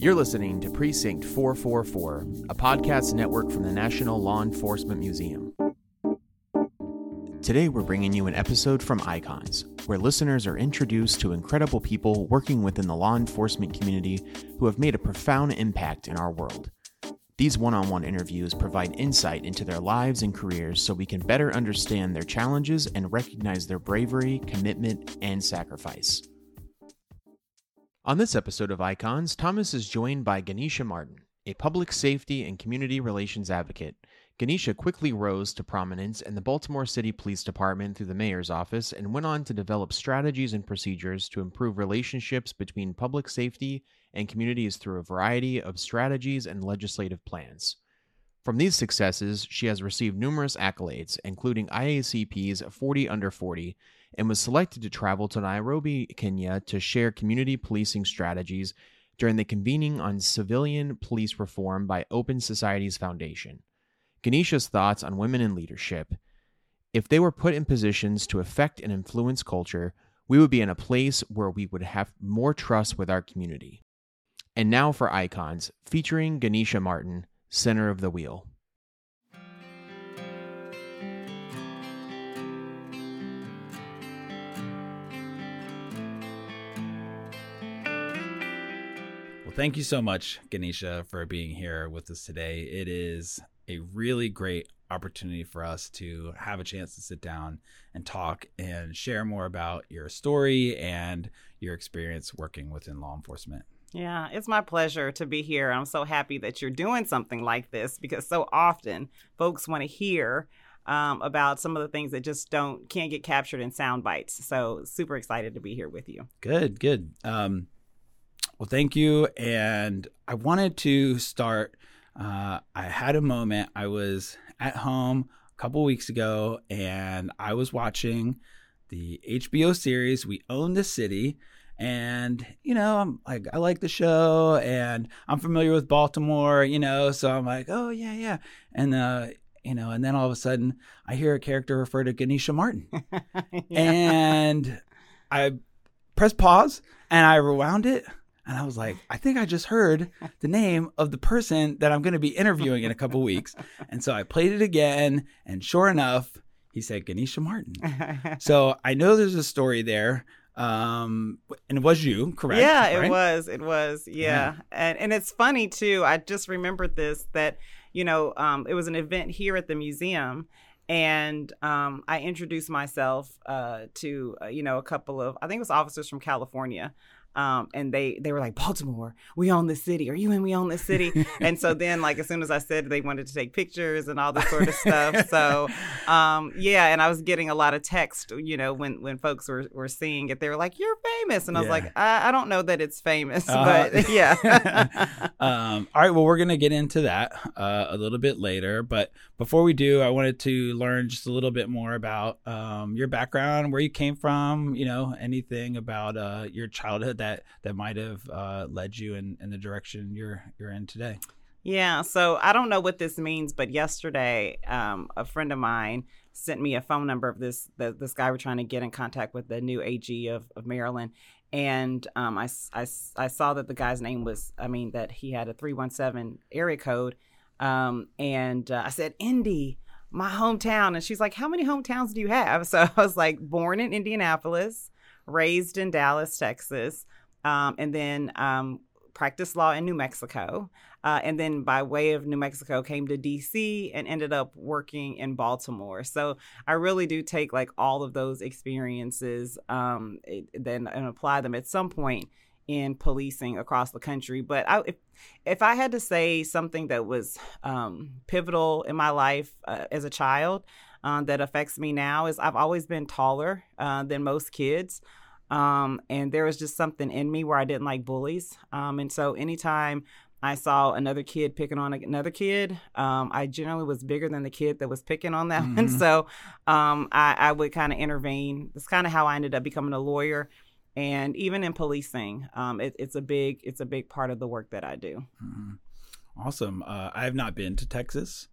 You're listening to Precinct 444, a podcast network from the National Law Enforcement Museum. Today, we're bringing you an episode from Icons, where listeners are introduced to incredible people working within the law enforcement community who have made a profound impact in our world. These one on one interviews provide insight into their lives and careers so we can better understand their challenges and recognize their bravery, commitment, and sacrifice. On this episode of Icons, Thomas is joined by Ganesha Martin, a public safety and community relations advocate. Ganesha quickly rose to prominence in the Baltimore City Police Department through the mayor's office and went on to develop strategies and procedures to improve relationships between public safety and communities through a variety of strategies and legislative plans. From these successes, she has received numerous accolades, including IACP's 40 Under 40 and was selected to travel to Nairobi, Kenya to share community policing strategies during the convening on civilian police reform by Open Societies Foundation. Ganesha's thoughts on women in leadership. If they were put in positions to affect and influence culture, we would be in a place where we would have more trust with our community. And now for Icons, featuring Ganesha Martin, center of the wheel. Thank you so much, Ganesha, for being here with us today. It is a really great opportunity for us to have a chance to sit down and talk and share more about your story and your experience working within law enforcement. Yeah, it's my pleasure to be here. I'm so happy that you're doing something like this because so often folks want to hear um, about some of the things that just don't can't get captured in sound bites. So super excited to be here with you. Good, good. Um, well, thank you. And I wanted to start. Uh, I had a moment. I was at home a couple weeks ago and I was watching the HBO series We Own the City. And, you know, I'm like, I like the show and I'm familiar with Baltimore, you know, so I'm like, oh, yeah, yeah. And, uh, you know, and then all of a sudden I hear a character refer to Ganesha Martin. yeah. And I press pause and I rewound it and I was like, I think I just heard the name of the person that I'm going to be interviewing in a couple weeks. And so I played it again, and sure enough, he said Ganesha Martin. so I know there's a story there. Um, and it was you, correct? Yeah, right? it was. It was. Yeah. yeah. And and it's funny too. I just remembered this that you know um, it was an event here at the museum and um, I introduced myself uh, to uh, you know a couple of I think it was officers from California um, and they they were like Baltimore, we own the city. Are you in? We own the city. and so then, like as soon as I said, they wanted to take pictures and all this sort of stuff. So um, yeah, and I was getting a lot of text, you know, when when folks were were seeing it, they were like, "You're famous," and I was yeah. like, I, I, don't know that it's famous, uh, but yeah." um, all right, well, we're gonna get into that uh, a little bit later, but before we do, I wanted to learn just a little bit more about um, your background, where you came from, you know, anything about uh, your childhood that that that might have uh, led you in, in the direction you're you're in today? Yeah, so I don't know what this means, but yesterday, um, a friend of mine sent me a phone number of this the, this guy we're trying to get in contact with the new AG of, of Maryland, and um, I, I, I saw that the guy's name was I mean that he had a three one seven area code, um, and uh, I said Indy, my hometown, and she's like, how many hometowns do you have? So I was like, born in Indianapolis, raised in Dallas, Texas um, and then um, practiced law in New Mexico. Uh, and then by way of New Mexico, came to DC and ended up working in Baltimore. So I really do take like all of those experiences um, then and apply them at some point in policing across the country. But I, if if I had to say something that was um, pivotal in my life uh, as a child uh, that affects me now is I've always been taller uh, than most kids. Um, and there was just something in me where I didn't like bullies. Um, and so anytime I saw another kid picking on another kid, um, I generally was bigger than the kid that was picking on that mm-hmm. one. So um, I, I, would kind of intervene. That's kind of how I ended up becoming a lawyer. And even in policing, um, it, it's a big it's a big part of the work that I do. Mm-hmm. Awesome. Uh, I have not been to Texas.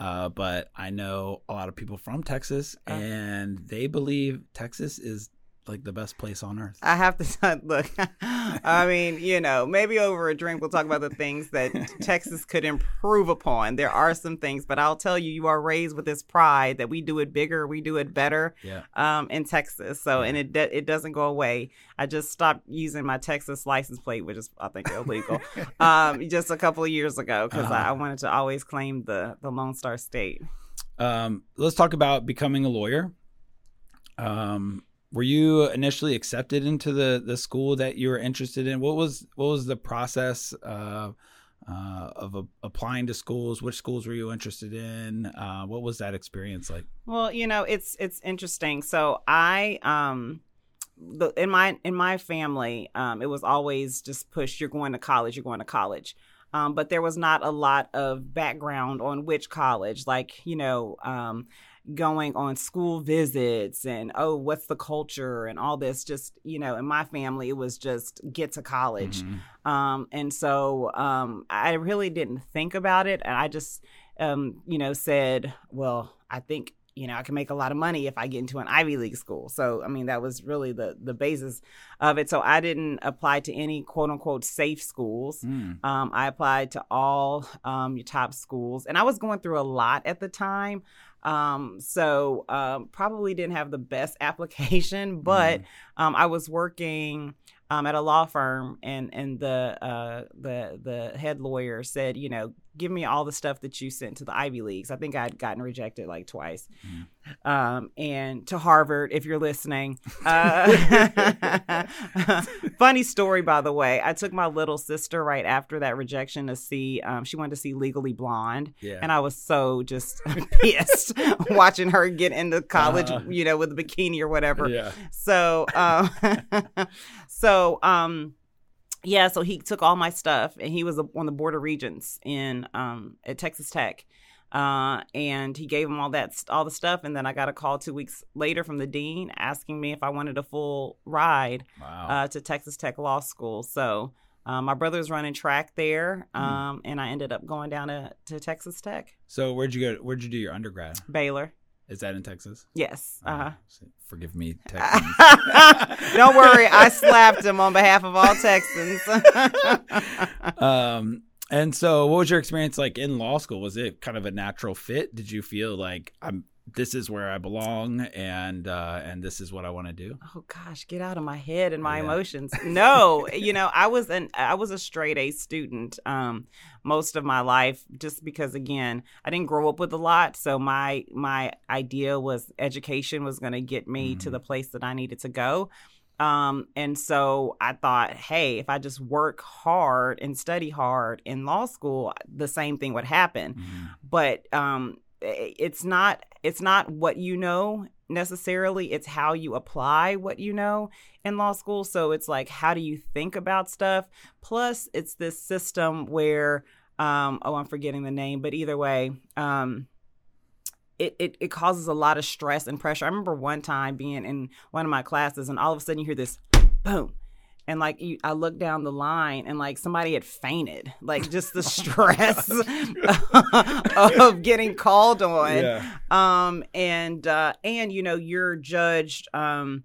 Uh, but I know a lot of people from Texas, uh. and they believe Texas is like the best place on earth. I have to look. I mean, you know, maybe over a drink we'll talk about the things that Texas could improve upon. There are some things, but I'll tell you, you are raised with this pride that we do it bigger, we do it better. Yeah. Um, in Texas, so and it it doesn't go away. I just stopped using my Texas license plate, which is I think illegal, um, just a couple of years ago because Uh-huh. I, I wanted to always claim the the Lone Star State. Um, let's talk about becoming a lawyer. Um, were you initially accepted into the the school that you were interested in? What was what was the process uh, uh, of a, applying to schools? Which schools were you interested in? Uh, what was that experience like? Well, you know, it's it's interesting. So I um the in my in my family, um, it was always just push, you're going to college, you're going to college. Um, but there was not a lot of background on which college, like, you know, um, going on school visits and oh, what's the culture and all this. Just, you know, in my family, it was just get to college. Mhm. Um, and so um, I really didn't think about it. And I just, um, you know, said, well, I think, you know, I can make a lot of money if I get into an Ivy League school. So, I mean, that was really the, the basis of it. So I didn't apply to any quote unquote safe schools. Mm. Um, I applied to all um, your top schools, and I was going through a lot at the time. Um, so um, probably didn't have the best application, but um, I was working um, at a law firm, and and the uh, the the head lawyer said, you know, give me all the stuff that you sent to the Ivy Leagues. I think I'd gotten rejected like twice, um, and to Harvard, if you're listening. Uh, funny story, by the way. I took my little sister right after that rejection to see. Um, she wanted to see Legally Blonde, Yeah. and I was so just pissed watching her get into college, Uh-huh. you know, with a bikini or whatever. yeah. So, um, so, um, yeah, so he took all my stuff and he was on the board of regents in, um, at Texas Tech. Uh, and he gave him all that, all the stuff. And then I got a call two weeks later from the dean asking me if I wanted a full ride, Wow. uh, to Texas Tech Law School. So, um, my brother was running track there. Hmm. Um, and I ended up going down to, to Texas Tech, so where'd you go? Where'd you do your undergrad? Baylor. Is that in Texas? Yes. Uh-huh. so forgive me, Texans. Don't worry, I slapped him on behalf of all Texans. um and so what was your experience like in law school was it kind of a natural fit did you feel like i'm this is where i belong and uh and this is what i want to do oh gosh, get out of my head and my Yeah. emotions. No, you know, I was an I was a straight A student um most of my life just because again, I didn't grow up with a lot, so my my idea was education was going to get me to Mhm. the place that I needed to go. Um, and so I thought, hey, if I just work hard and study hard in law school, the same thing would happen. Mhm. but um it's not it's not what you know necessarily it's how you apply what you know in law school so it's like how do you think about stuff plus it's this system where um oh i'm forgetting the name but either way um it, it, it causes a lot of stress and pressure. I remember one time being in one of my classes, and all of a sudden you hear this boom, and like you, I looked down the line, and like somebody had fainted, like just the stress of getting called on. Yeah. Um and uh and you know you're judged um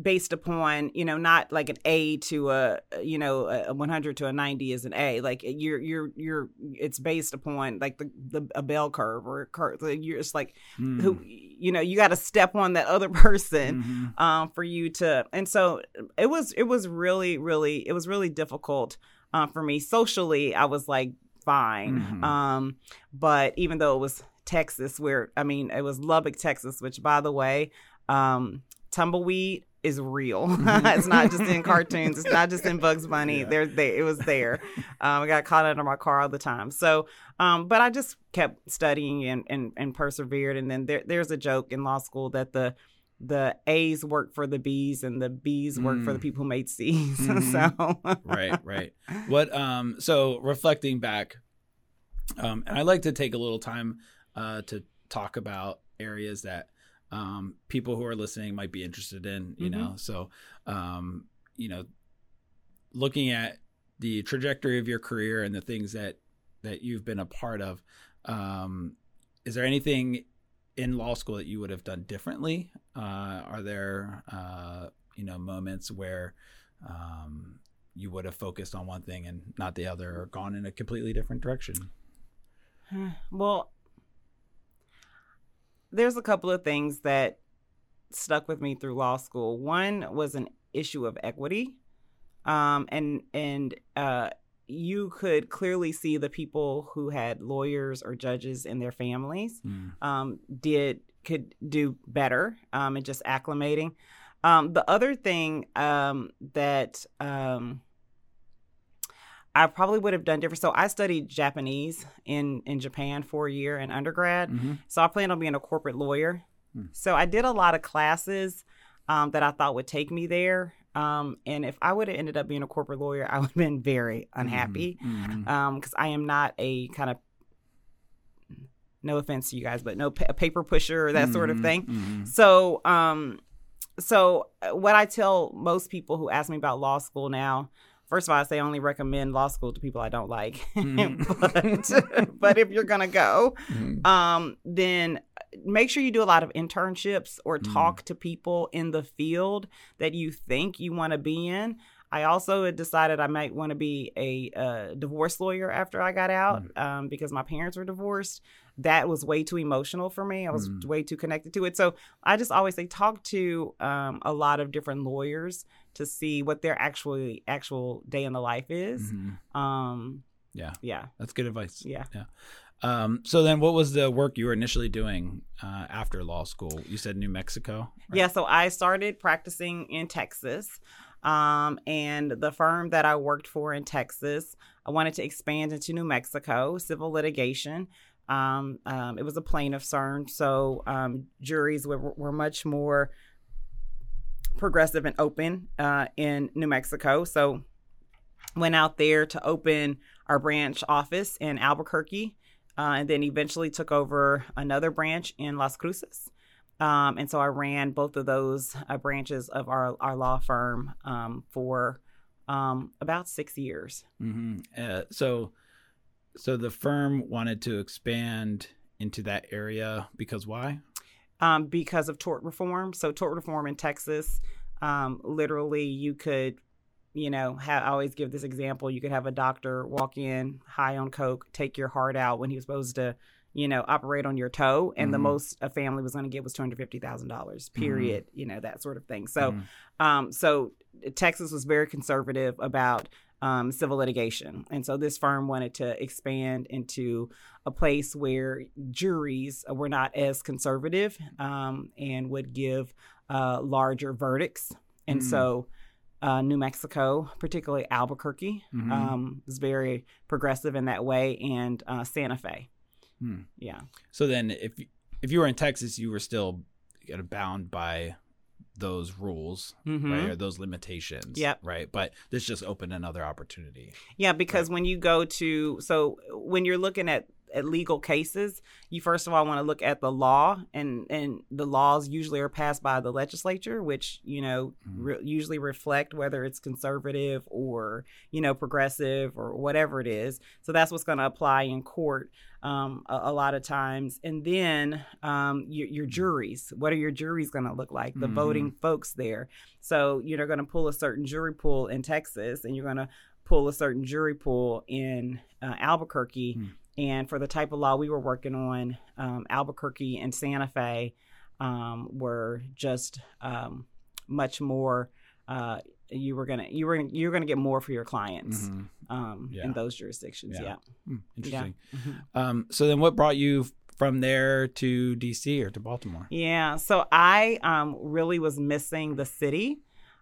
based upon you know not like an a to a you know a 100 to a 90 is an a. Like you're you're you're it's based upon like the, the a bell curve or a curve you're it's like Mm. who you know you got to step on that other person Mhm. um, for you to and so it was it was really really it was really difficult uh, for me socially i was like fine Mhm. um, but even though it was texas where i mean it was lubbock texas which by the way um, tumbleweed is real it's not just in cartoons it's not just in bugs bunny Yeah. there they, it was there um, i got caught under my car all the time so um, but i just kept studying and, and, and persevered and then there, there's a joke in law school that the the A's work for the B's and the B's work for the Mm. people who made C's. Mhm. so right right what um so reflecting back um and i like to take a little time uh to talk about areas that um people who are listening might be interested in you Mhm. know so um you know looking at the trajectory of your career and the things that that you've been a part of um is there anything in law school that you would have done differently? Uh, are there, uh, you know, moments where um, you would have focused on one thing and not the other, or gone in a completely different direction? Well, there's a couple of things that stuck with me through law school. One was an issue of equity, um, and and uh, you could clearly see the people who had lawyers or judges in their families Mm. um, did could do better um, in just acclimating. Um, the other thing um, that um, I probably would have done different. So I studied Japanese in in Japan for a year in undergrad. Mhm. So I planned on being a corporate lawyer. Hmm. So I did a lot of classes um, that I thought would take me there. Um, and if I would have ended up being a corporate lawyer, I would have been very unhappy Mhm. because I am not a kind of no offense to you guys, but no pa- paper pusher or that sort of Mhm. thing. Mhm. So, um, so uh, what I tell most people who ask me about law school now, first of all, I say only recommend law school to people I don't like. Mhm. but, but if you're gonna go, Mhm. um, then make sure you do a lot of internships or Mm. talk to people in the field that you think you want to be in. I also had decided I might want to be a, uh divorce lawyer after I got out Mm. um, because my parents were divorced. That was way too emotional for me. I was Mm. way too connected to it. So I just always say talk to um, a lot of different lawyers to see what their actually actual day in the life is. Mhm. Um, Yeah, yeah, that's good advice. yeah. Um, so then, what was the work you were initially doing uh, after law school? You said New Mexico. right? Yeah, so I started practicing in Texas. Um, and the firm that I worked for in Texas, I wanted to expand into New Mexico, civil litigation. Um, um, it was a plaintiff's firm, so um, juries were, were much more progressive and open uh, in New Mexico. So went out there to open our branch office in Albuquerque, uh, and then eventually took over another branch in Las Cruces. Um, and so I ran both of those uh, branches of our, our law firm um, for um, about six years. hmm Uh, so, so the firm wanted to expand into that area because why? Um, because of tort reform. So tort reform in Texas, um, literally, you could, you know, ha- I always give this example. You could have a doctor walk in high on coke, take your heart out when he was supposed to, you know, operate on your toe, and the Mhm. most a family was going to get was two hundred fifty thousand dollars. Period. You know that sort of thing. So. Mhm. Um, so Texas was very conservative about um, civil litigation, and so this firm wanted to expand into a place where juries were not as conservative um, and would give uh, larger verdicts. And Mm. so uh, New Mexico, particularly Albuquerque, Mhm. um, was very progressive in that way, and uh, Santa Fe. Hmm. Yeah. So then, if you- if you were in Texas, you were still kind of bound by those rules, Mhm. right, or those limitations, yeah, right. But this just opened another opportunity. Yeah, because when you go to so when you're looking at at legal cases, you first of all want to look at the law, and and the laws usually are passed by the legislature, which you know Mhm. re- usually reflect whether it's conservative or you know progressive or whatever it is. So that's what's going to apply in court um, a, a lot of times, and then um, your, your juries. What are your juries going to look like? The Mhm. voting folks there. So you're going to pull a certain jury pool in Texas, and you're going to pull a certain jury pool in uh, Albuquerque. Hmm. And for the type of law we were working on, um, Albuquerque and Santa Fe um, were just um, much more. Uh, you were gonna you were you're gonna get more for your clients Mhm. um, Yeah. in those jurisdictions. Yeah. Yeah. Hmm, Interesting. Mhm. Um, so then, what brought you from there to DC or to Baltimore? Yeah. So I um, really was missing the city.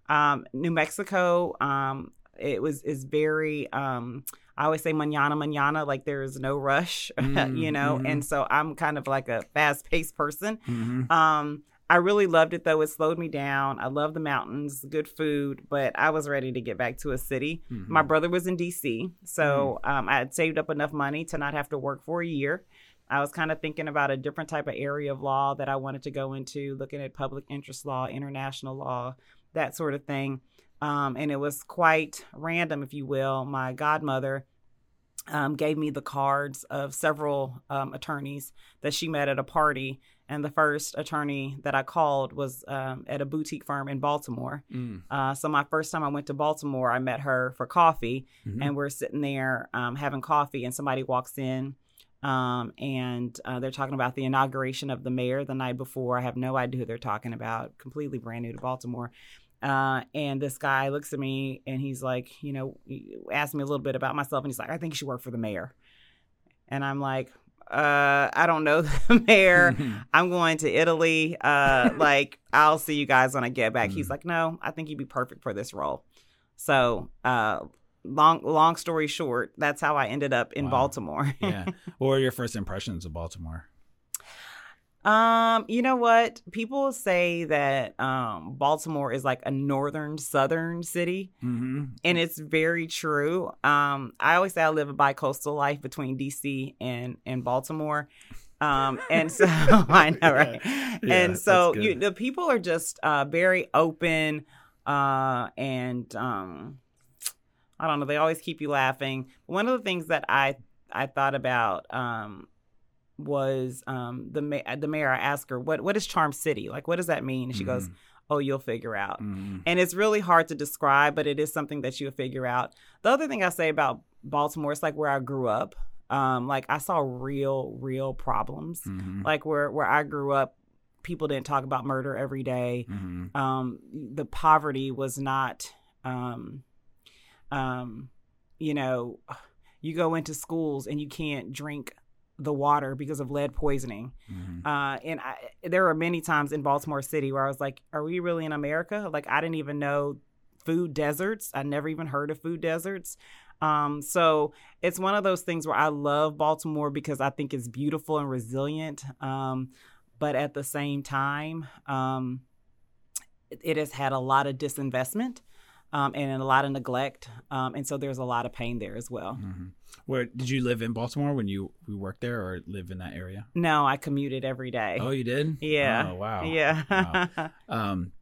Um, New Mexico, um, it was is very. Um, I always say manana manana, like there is no rush, Mm, you know. mhm. And so I'm kind of like a fast paced person. Mhm. Um, I really loved it though. It slowed me down. I love the mountains, good food, but I was ready to get back to a city. Mhm. My brother was in DC, so um, I had saved up enough money to not have to work for a year. I was kind of thinking about a different type of area of law that I wanted to go into, looking at public interest law, international law, that sort of thing. Um, and it was quite random, if you will. My godmother um, gave me the cards of several um, attorneys that she met at a party. and the first attorney that I called was um, at a boutique firm in Baltimore. Mm. Uh, so my first time I went to Baltimore, I met her for coffee, Mhm. and we're sitting there um, having coffee, and somebody walks in. Um, and uh, they're talking about the inauguration of the mayor the night before. I have no idea who they're talking about. Completely brand new to Baltimore. Uh, and this guy looks at me and he's like, you know, he asked me a little bit about myself, and he's like, I think you should work for the mayor. And I'm like, uh, I don't know the mayor. I'm going to Italy. Uh, like, I'll see you guys when I get back. He's Mhm. like, no, I think you'd be perfect for this role. So, uh, long long story short, that's how I ended up in Wow. Baltimore. yeah. What were your first impressions of Baltimore? Um, you know what? People say that um Baltimore is like a northern southern city, Mm-hmm. and it's very true. Um, I always say I live a bi-coastal life between DC and and Baltimore. Um, and so I know, right? Yeah, and so you, the people are just uh very open, uh, and um, I don't know. They always keep you laughing. One of the things that I I thought about um was um the ma- the mayor. I asked her what what is Charm City like? What does that mean? And she goes, "Oh, you'll figure out." Mhm. And it's really hard to describe, but it is something that you'll figure out. The other thing I say about Baltimore, it's like where I grew up. Um, like I saw real, real problems. Mhm. Like where where I grew up, people didn't talk about murder every day. Mhm. Um, the poverty was not, um, um, you know, you go into schools and you can't drink the water because of lead poisoning. Mhm. Uh, and I, there were many times in Baltimore City where I was like, "Are we really in America?" Like I didn't even know food deserts. I never even heard of food deserts. Um, so it's one of those things where I love Baltimore because I think it's beautiful and resilient. Um, but at the same time, um, it has had a lot of disinvestment. Um, and a lot of neglect, um, and so there's a lot of pain there as well. Mhm. Where did you live in Baltimore when you you worked there, or live in that area? No, I commuted every day. Oh, you did? Yeah. Oh, wow. yeah, Wow. Um,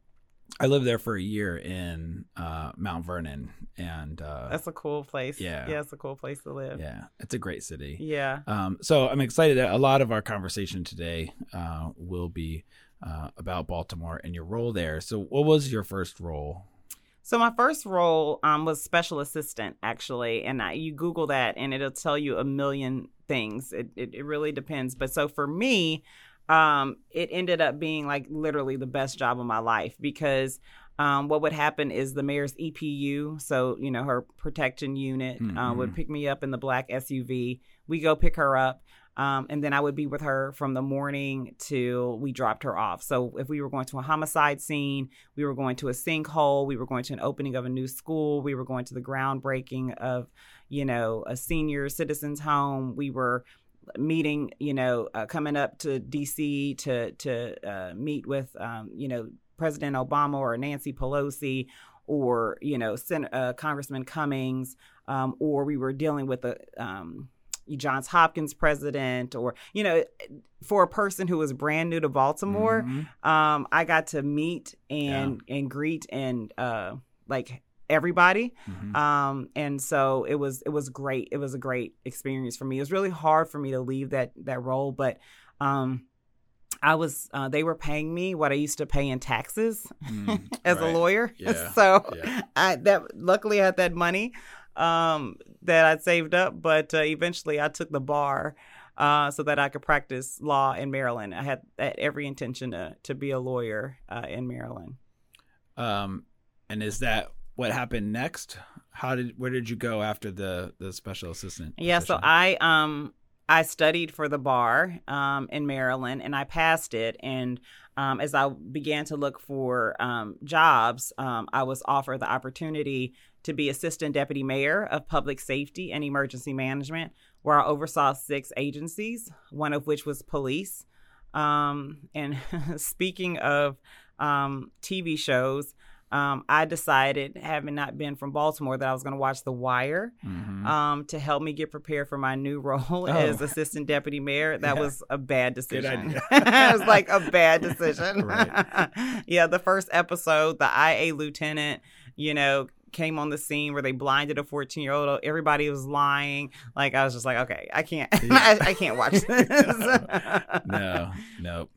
I lived there for a year in uh, Mount Vernon, and uh, That's a cool place. Yeah. Yeah, it's a cool place to live. yeah, it's a great city. Yeah. Um, so I'm excited that a lot of our conversation today uh, will be uh, about Baltimore and your role there. So, what was your first role? So my first role um, was special assistant, actually, and I, you Google that, and it'll tell you a million things. It, it it really depends. But so for me, um, it ended up being like literally the best job of my life because um, what would happen is the mayor's EPU, so you know her protection unit, uh, Mhm. would pick me up in the black SUV. We go pick her up. Um, and then I would be with her from the morning till we dropped her off. So if we were going to a homicide scene, we were going to a sinkhole, we were going to an opening of a new school, we were going to the groundbreaking of, you know, a senior citizens home. We were meeting, you know, uh, coming up to DC to to uh, meet with, um, you know, President Obama or Nancy Pelosi or you know, Sen- uh, Congressman Cummings, um, or we were dealing with a um, Johns Hopkins president, or you know, for a person who was brand new to Baltimore, Mhm. um, I got to meet and and greet and uh, like everybody. Mhm. Um, and so it was it was great. It was a great experience for me. It was really hard for me to leave that that role, but um, I was uh, they were paying me what I used to pay in taxes Mm, as right. a lawyer. Yeah, so yeah. I that luckily I had that money um, that I saved up, but uh, eventually I took the bar. Uh, so that I could practice law in Maryland. I had, had every intention to, to be a lawyer uh, in Maryland. Um, and is that what happened next? How did where did you go after the the special assistant? Yeah, so? I um I studied for the bar um in Maryland and I passed it and um as I began to look for um jobs, um I was offered the opportunity to be assistant deputy mayor of public safety and emergency management where I oversaw six agencies, one of which was police. Um and speaking of um TV shows, um, I decided, having not been from Baltimore, that I was going to watch The Wire Mhm. um, to help me get prepared for my new role Oh. as assistant deputy mayor. That Yeah. was a bad decision. it was like a bad decision. Yeah, the first episode, the IA lieutenant, you know, came on the scene where they blinded a 14 year old. Everybody was lying. Like I was just like, okay, I can't, Yeah. I, I can't watch this. no, no.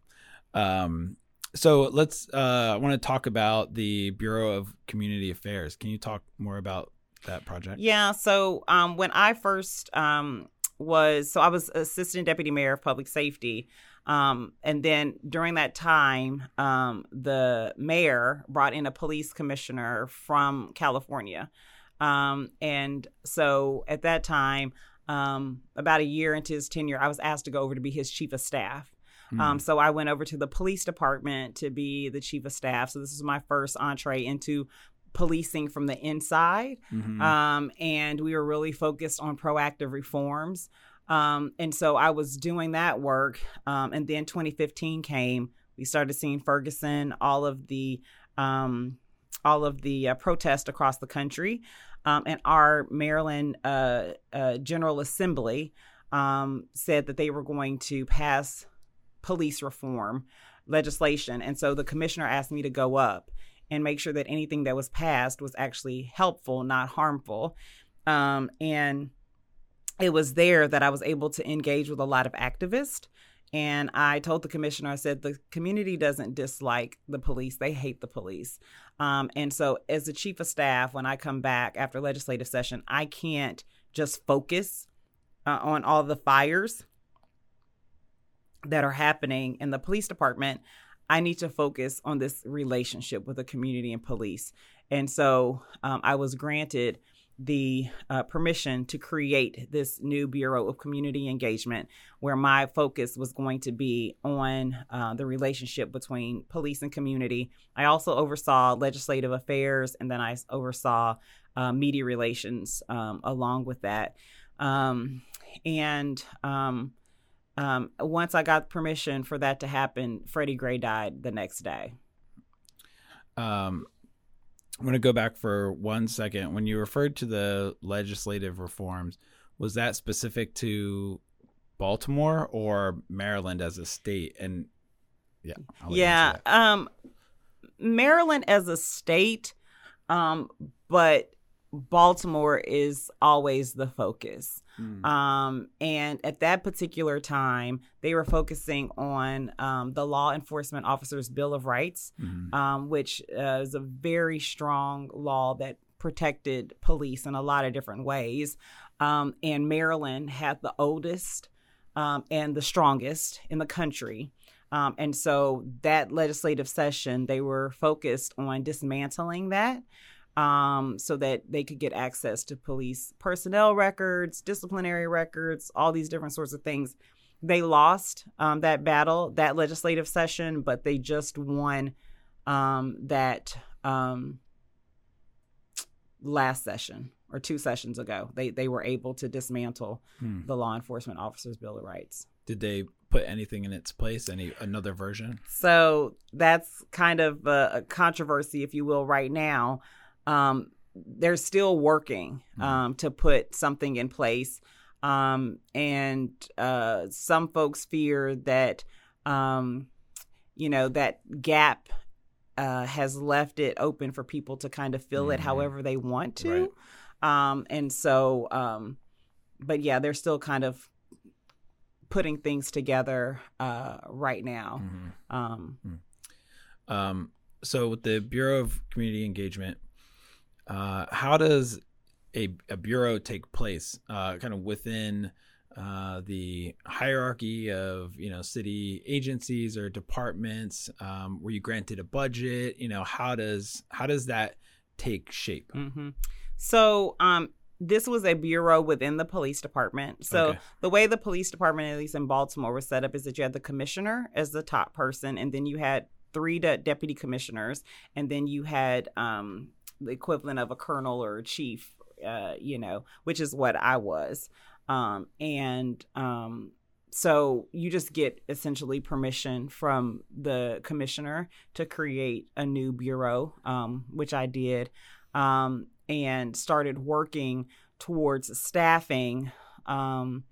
Um, so let's. Uh, I want to talk about the Bureau of Community Affairs. Can you talk more about that project? Yeah. So um, when I first um, was, so I was assistant deputy mayor of public safety. Um, and then during that time, um, the mayor brought in a police commissioner from California. Um, and so at that time, um, about a year into his tenure, I was asked to go over to be his chief of staff. Mm. Um, so I went over to the police department to be the chief of staff. So this is my first entree into policing from the inside. Mm-hmm. Um, and we were really focused on proactive reforms. Um, and so I was doing that work. Um, and then 2015 came. We started seeing Ferguson, all of the um, all of the uh, protests across the country. Um, and our Maryland uh, uh, General Assembly um, said that they were going to pass police reform legislation. And so the commissioner asked me to go up and make sure that anything that was passed was actually helpful, not harmful. Um, and it was there that I was able to engage with a lot of activists. And I told the commissioner, I said, the community doesn't dislike the police, they hate the police. Um, and so, as the chief of staff, when I come back after legislative session, I can't just focus uh, on all the fires that are happening in the police department, I need to focus on this relationship with the community and police. And so um, I was granted the uh, permission to create this new Bureau of Community Engagement, where my focus was going to be on uh, the relationship between police and community. I also oversaw legislative affairs, and then I oversaw uh, media relations um, along with that. Um, and um, um, once I got permission for that to happen, Freddie Gray died the next day. Um, I'm going to go back for one second. When you referred to the legislative reforms, was that specific to Baltimore or Maryland as a state? And yeah, yeah, um, Maryland as a state, um, but Baltimore is always the focus. Mm. Um, and at that particular time, they were focusing on um, the Law Enforcement Officers Bill of Rights, mm. um, which uh, is a very strong law that protected police in a lot of different ways. Um, and Maryland had the oldest um, and the strongest in the country. Um, and so that legislative session, they were focused on dismantling that um, so that they could get access to police personnel records, disciplinary records, all these different sorts of things. They lost um, that battle, that legislative session, but they just won um, that um, last session or two sessions ago. They they were able to dismantle hmm. the Law Enforcement Officers Bill of Rights. Did they put anything in its place? Any another version? So that's kind of a, a controversy, if you will, right now um, they're still working mm-hmm. um, to put something in place. Um, and uh, some folks fear that, um, you know, that gap uh, has left it open for people to kind of fill mm-hmm. it however they want to. Right. Um, and so, um, but yeah, they're still kind of putting things together uh, right now. Mm-hmm. Um, mm. um, so, with the Bureau of Community Engagement, uh, how does a, a, bureau take place uh, kind of within uh, the hierarchy of you know city agencies or departments um, were you granted a budget you know how does how does that take shape mm-hmm. so um, this was a bureau within the police department. So okay. the way the police department, at least in Baltimore, was set up is that you had the commissioner as the top person, and then you had three de- deputy commissioners, and then you had um, the equivalent of a colonel or a chief, uh, you know, which is what I was. Um, and um, so you just get essentially permission from the commissioner to create a new bureau, um, which I did, um, and started working towards staffing um,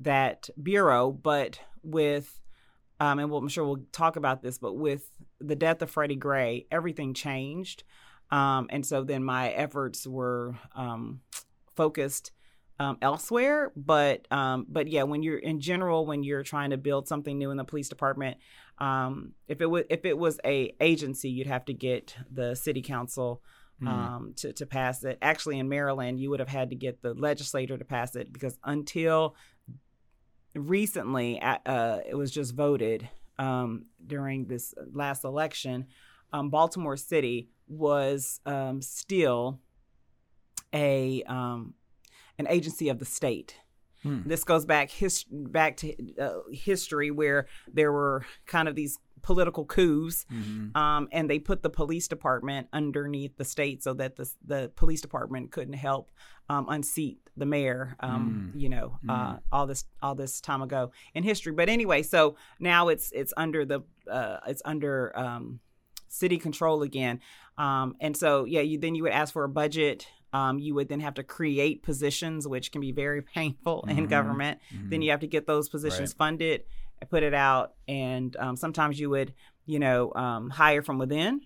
that bureau, but with um, and we'll, I'm sure we'll talk about this, but with the death of Freddie Gray, everything changed. Um, and so then my efforts were um, focused um, elsewhere. But um, but yeah, when you're in general, when you're trying to build something new in the police department, Um, if it was if it was a agency, you'd have to get the city council Mm. um, to to pass it. Actually, in Maryland, you would have had to get the legislator to pass it because until recently, uh, it was just voted um, during this last election. Um, Baltimore City was um, still a um, an agency of the state. Hmm. This goes back his, back to uh, history where there were kind of these political coups, Mhm. um, and they put the police department underneath the state so that the the police department couldn't help um, unseat the mayor. Um, Mm. You know, uh, all this all this time ago in history. But anyway, so now it's it's under the uh, it's under um, city control again, um, and so yeah, you then you would ask for a budget. Um, you would then have to create positions, which can be very painful in Mhm. government. Mhm. Then you have to get those positions Right. funded and put it out. And um, sometimes you would, you know, um, hire from within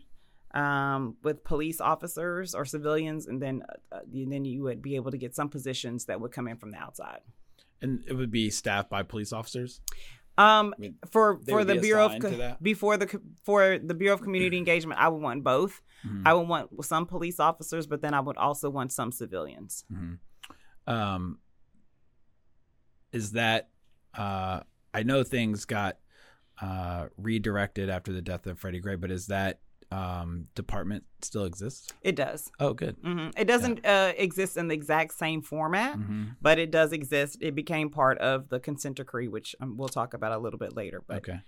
um, with police officers or civilians, and then uh, uh, then you would be able to get some positions that would come in from the outside. and it would be staffed by police officers. Um, I mean, for for the bureau of Co- before the for the bureau of community engagement, I would want both. Mhm. I would want some police officers, but then I would also want some civilians. Mhm. Um, is that uh, I know things got uh, redirected after the death of Freddie Gray, but is that um, department still exists? It does. Oh, good. hmm It doesn't uh, exist in the exact same format. hmm but it does exist. It became part of the consent decree, which um, we'll talk about a little bit later. But Okay.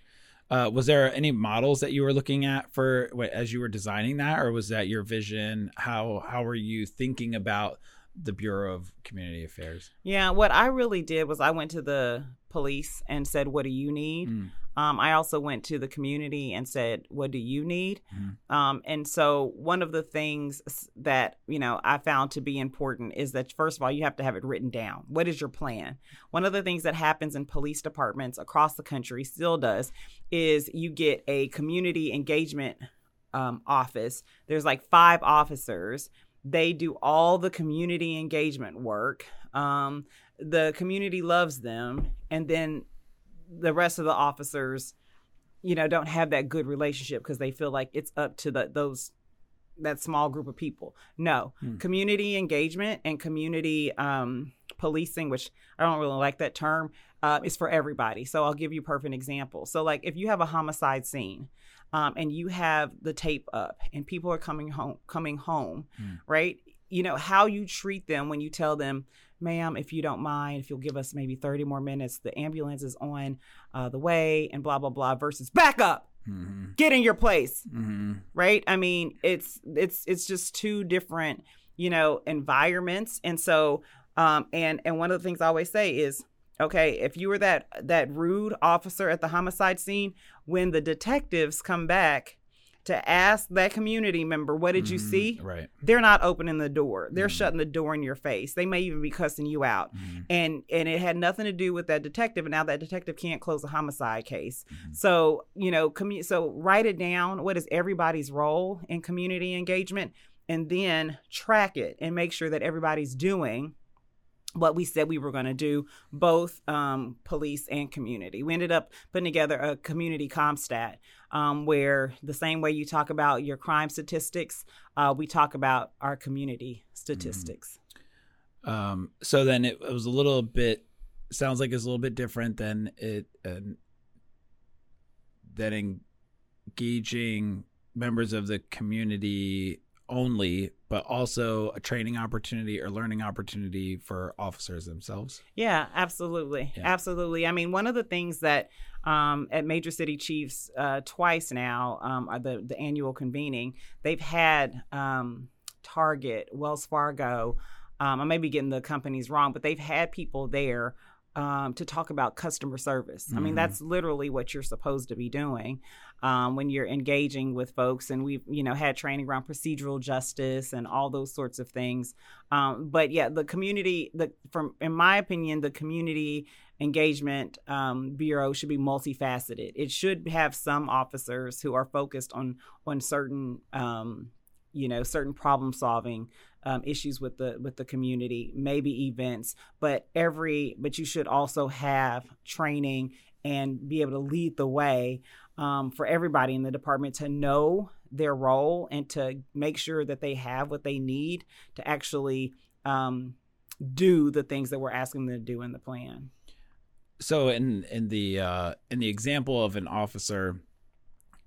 Uh, was there any models that you were looking at for wait, as you were designing that, or was that your vision? How how were you thinking about the Bureau of Community Affairs? yeah, what I really did was I went to the police and said, "What do you need?" Mm. Um, I also went to the community and said, "What do you need?" Mhm. Um, and so one of the things that you know I found to be important is that first of all you have to have it written down. What is your plan? One of the things that happens in police departments across the country still does is you get a community engagement um, office. There's like five officers. They do all the community engagement work. Um, the community loves them, and then the rest of the officers, you know, don't have that good relationship because they feel like it's up to the those that small group of people. No, Hmm. community engagement and community um, policing, which I don't really like that term, uh, is for everybody. So I'll give you a perfect example. So like if you have a homicide scene. Um, and you have the tape up, and people are coming home. Coming home, Hmm. right? You know how you treat them when you tell them, "Ma'am, if you don't mind, if you'll give us maybe thirty more minutes, the ambulance is on uh, the way," and blah blah blah. Versus back up, hmm get in your place, hmm right? I mean, it's it's it's just two different, you know, environments. And so um and and one of the things I always say is, okay, if you were that that rude officer at the homicide scene, when the detectives come back to ask that community member, what did you Mhm. see? Right. They're not opening the door. They're Mhm. shutting the door in your face. They may even be cussing you out. Mhm. And and it had nothing to do with that detective. And now that detective can't close a homicide case. Mhm. So, you know, commu- so write it down. What is everybody's role in community engagement? And then track it and make sure that everybody's doing what we said we were going to do, both um, police and community. We ended up putting together a community CompStat um, where the same way you talk about your crime statistics, uh, we talk about our community statistics. Um, so then it, it was a little bit. Sounds like it's a little bit different than it uh, than engaging members of the community only, but also a training opportunity or learning opportunity for officers themselves. Yeah, absolutely. Yeah. Absolutely. I mean, one of the things that um, at Major City Chiefs uh, twice now, um, are the, the annual convening, they've had um, Target, Wells Fargo. Um, I may be getting the companies wrong, but they've had people there um, to talk about customer service. I mean, that's literally what you're supposed to be doing um, when you're engaging with folks. And we've, you know, had training around procedural justice and all those sorts of things. Um, but yeah, the community, the from in my opinion, the community engagement um, bureau should be multifaceted. It should have some officers who are focused on on certain, um, you know, certain problem solving um, issues with the with the community, maybe events, but every but you should also have training and be able to lead the way um, for everybody in the department to know their role and to make sure that they have what they need to actually um, do the things that we're asking them to do in the plan. So in in the uh, in the example of an officer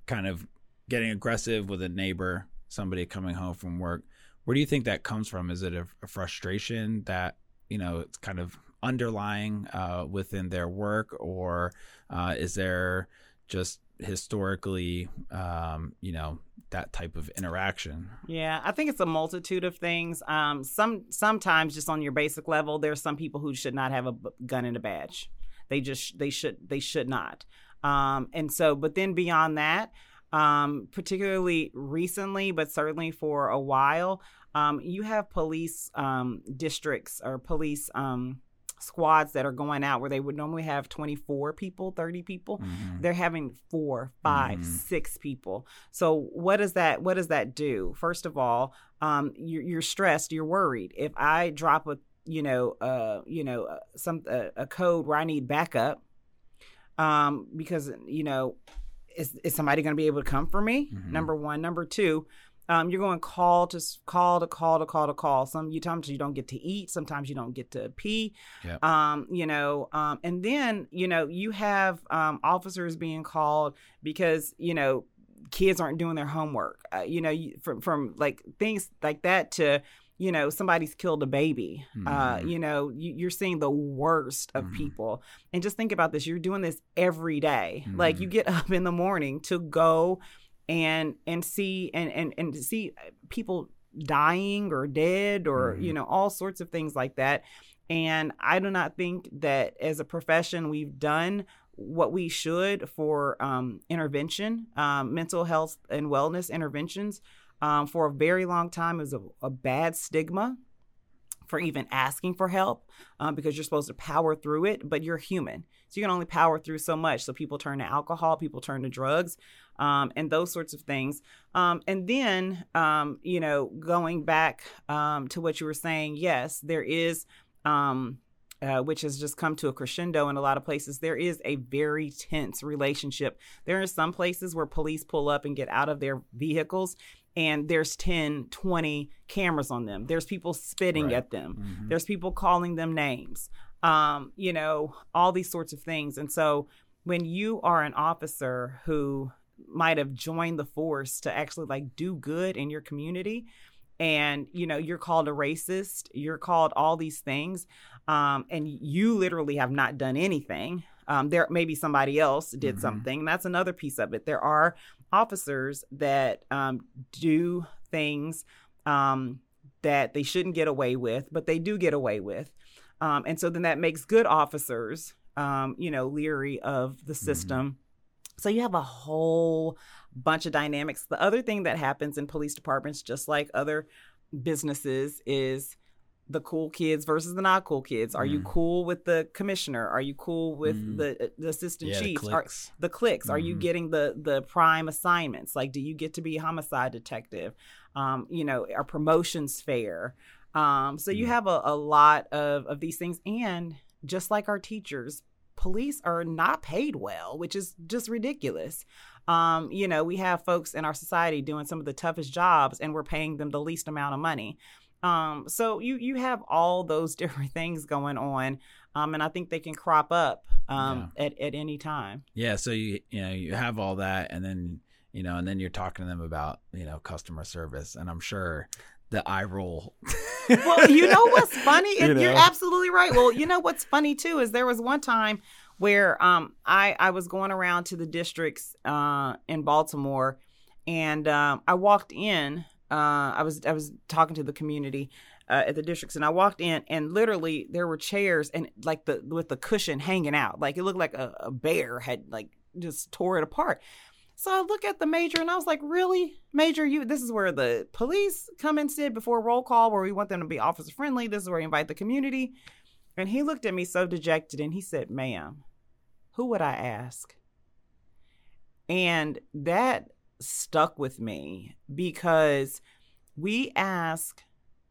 kind of getting aggressive with a neighbor, somebody coming home from work, where do you think that comes from? Is it a, a frustration that you know it's kind of underlying uh, within their work, or uh, is there just historically, um, you know, that type of interaction? Yeah, I think it's a multitude of things. Um, some sometimes just on your basic level, there's some people who should not have a gun and a badge. They just they should they should not. Um, and so, but then beyond that, um, particularly recently, but certainly for a while, um, you have police um, districts or police um, squads that are going out where they would normally have 24 people 30 people mm-hmm. they're having four, five, mm-hmm. six people so what does that what does that do first of all um, you're, you're, stressed you're worried if i drop a you know uh you know uh, some uh, a code where i need backup um because you know is, is somebody going to be able to come for me mm-hmm. number one number two um, you're going call to call to call to call to call. Some you times you don't get to eat. Sometimes you don't get to pee. Yep. Um, you know, um, and then you know you have um, officers being called because you know kids aren't doing their homework. Uh, you know, you, from from like things like that to you know somebody's killed a baby uh, mm-hmm. uh, you know you, are seeing the worst of mm-hmm. people and just think about this you're doing this every day. Mm-hmm. like you mm-hmm. get up in the morning to go and and see and and and see people dying or dead or mm-hmm. you know all sorts of things like that and i do not think that as a profession we've done what we should for um, intervention um, mental health and wellness interventions um, for a very long time it was a, a bad stigma for even asking for help um, because you're supposed to power through it, but you're human. So you can only power through so much. So people turn to alcohol, people turn to drugs, um, and those sorts of things. Um, and then, um, you know, going back um, to what you were saying, yes, there is. Um, uh, which has just come to a crescendo in a lot of places, there is a very tense relationship. There are some places where police pull up and get out of their vehicles and there's 10, 20 cameras on them. There's people spitting right. at them. Mm-hmm. There's people calling them names. Um, you know, all these sorts of things. And so when you are an officer who might have joined the force to actually like do good in your community and you know you're called a racist you're called all these things um, and you literally have not done anything um, there maybe somebody else did mm-hmm. something that's another piece of it there are officers that um, do things um, that they shouldn't get away with, but they do get away with. Um, and so then that makes good officers, um, you know, leery of the mm-hmm. system. Mm-hmm. So you have a whole bunch of dynamics. The other thing that happens in police departments, just like other businesses, is the cool kids versus the not cool kids. Are mm. you cool with the commissioner? Are you cool with mm. the the assistant yeah, chiefs? The cliques. Are, the. Mm. Are you mm-hmm. getting the the prime assignments? Like, do you get to be a homicide detective? Um, you know, are promotions fair? Um, so you have a, a lot of of these things, and just like our teachers, police are not paid well, which is just ridiculous. Um, you know, we have folks in our society doing some of the toughest jobs, and we're paying them the least amount of money. Um, so you you have all those different things going on, um, and I think they can crop up um, yeah. at at any time. Yeah. So you you know you have all that, and then you know, and then you're talking to them about you know customer service, and I'm sure the eye roll. well, you know what's funny? you know? You're absolutely right. Well, you know what's funny too is there was one time where um, I I was going around to the districts uh, in Baltimore, and um, I walked in uh, I was I was talking to the community uh, at the districts, and I walked in, and literally there were chairs and like the with the cushion hanging out, like it looked like a, a bear had like just tore it apart. So I look at the major and I was like, really? Major, you this is where the police come and sit before roll call where we want them to be officer friendly. This is where we invite the community. And he looked at me so dejected and he said, Ma'am, who would I ask? And that stuck with me because we ask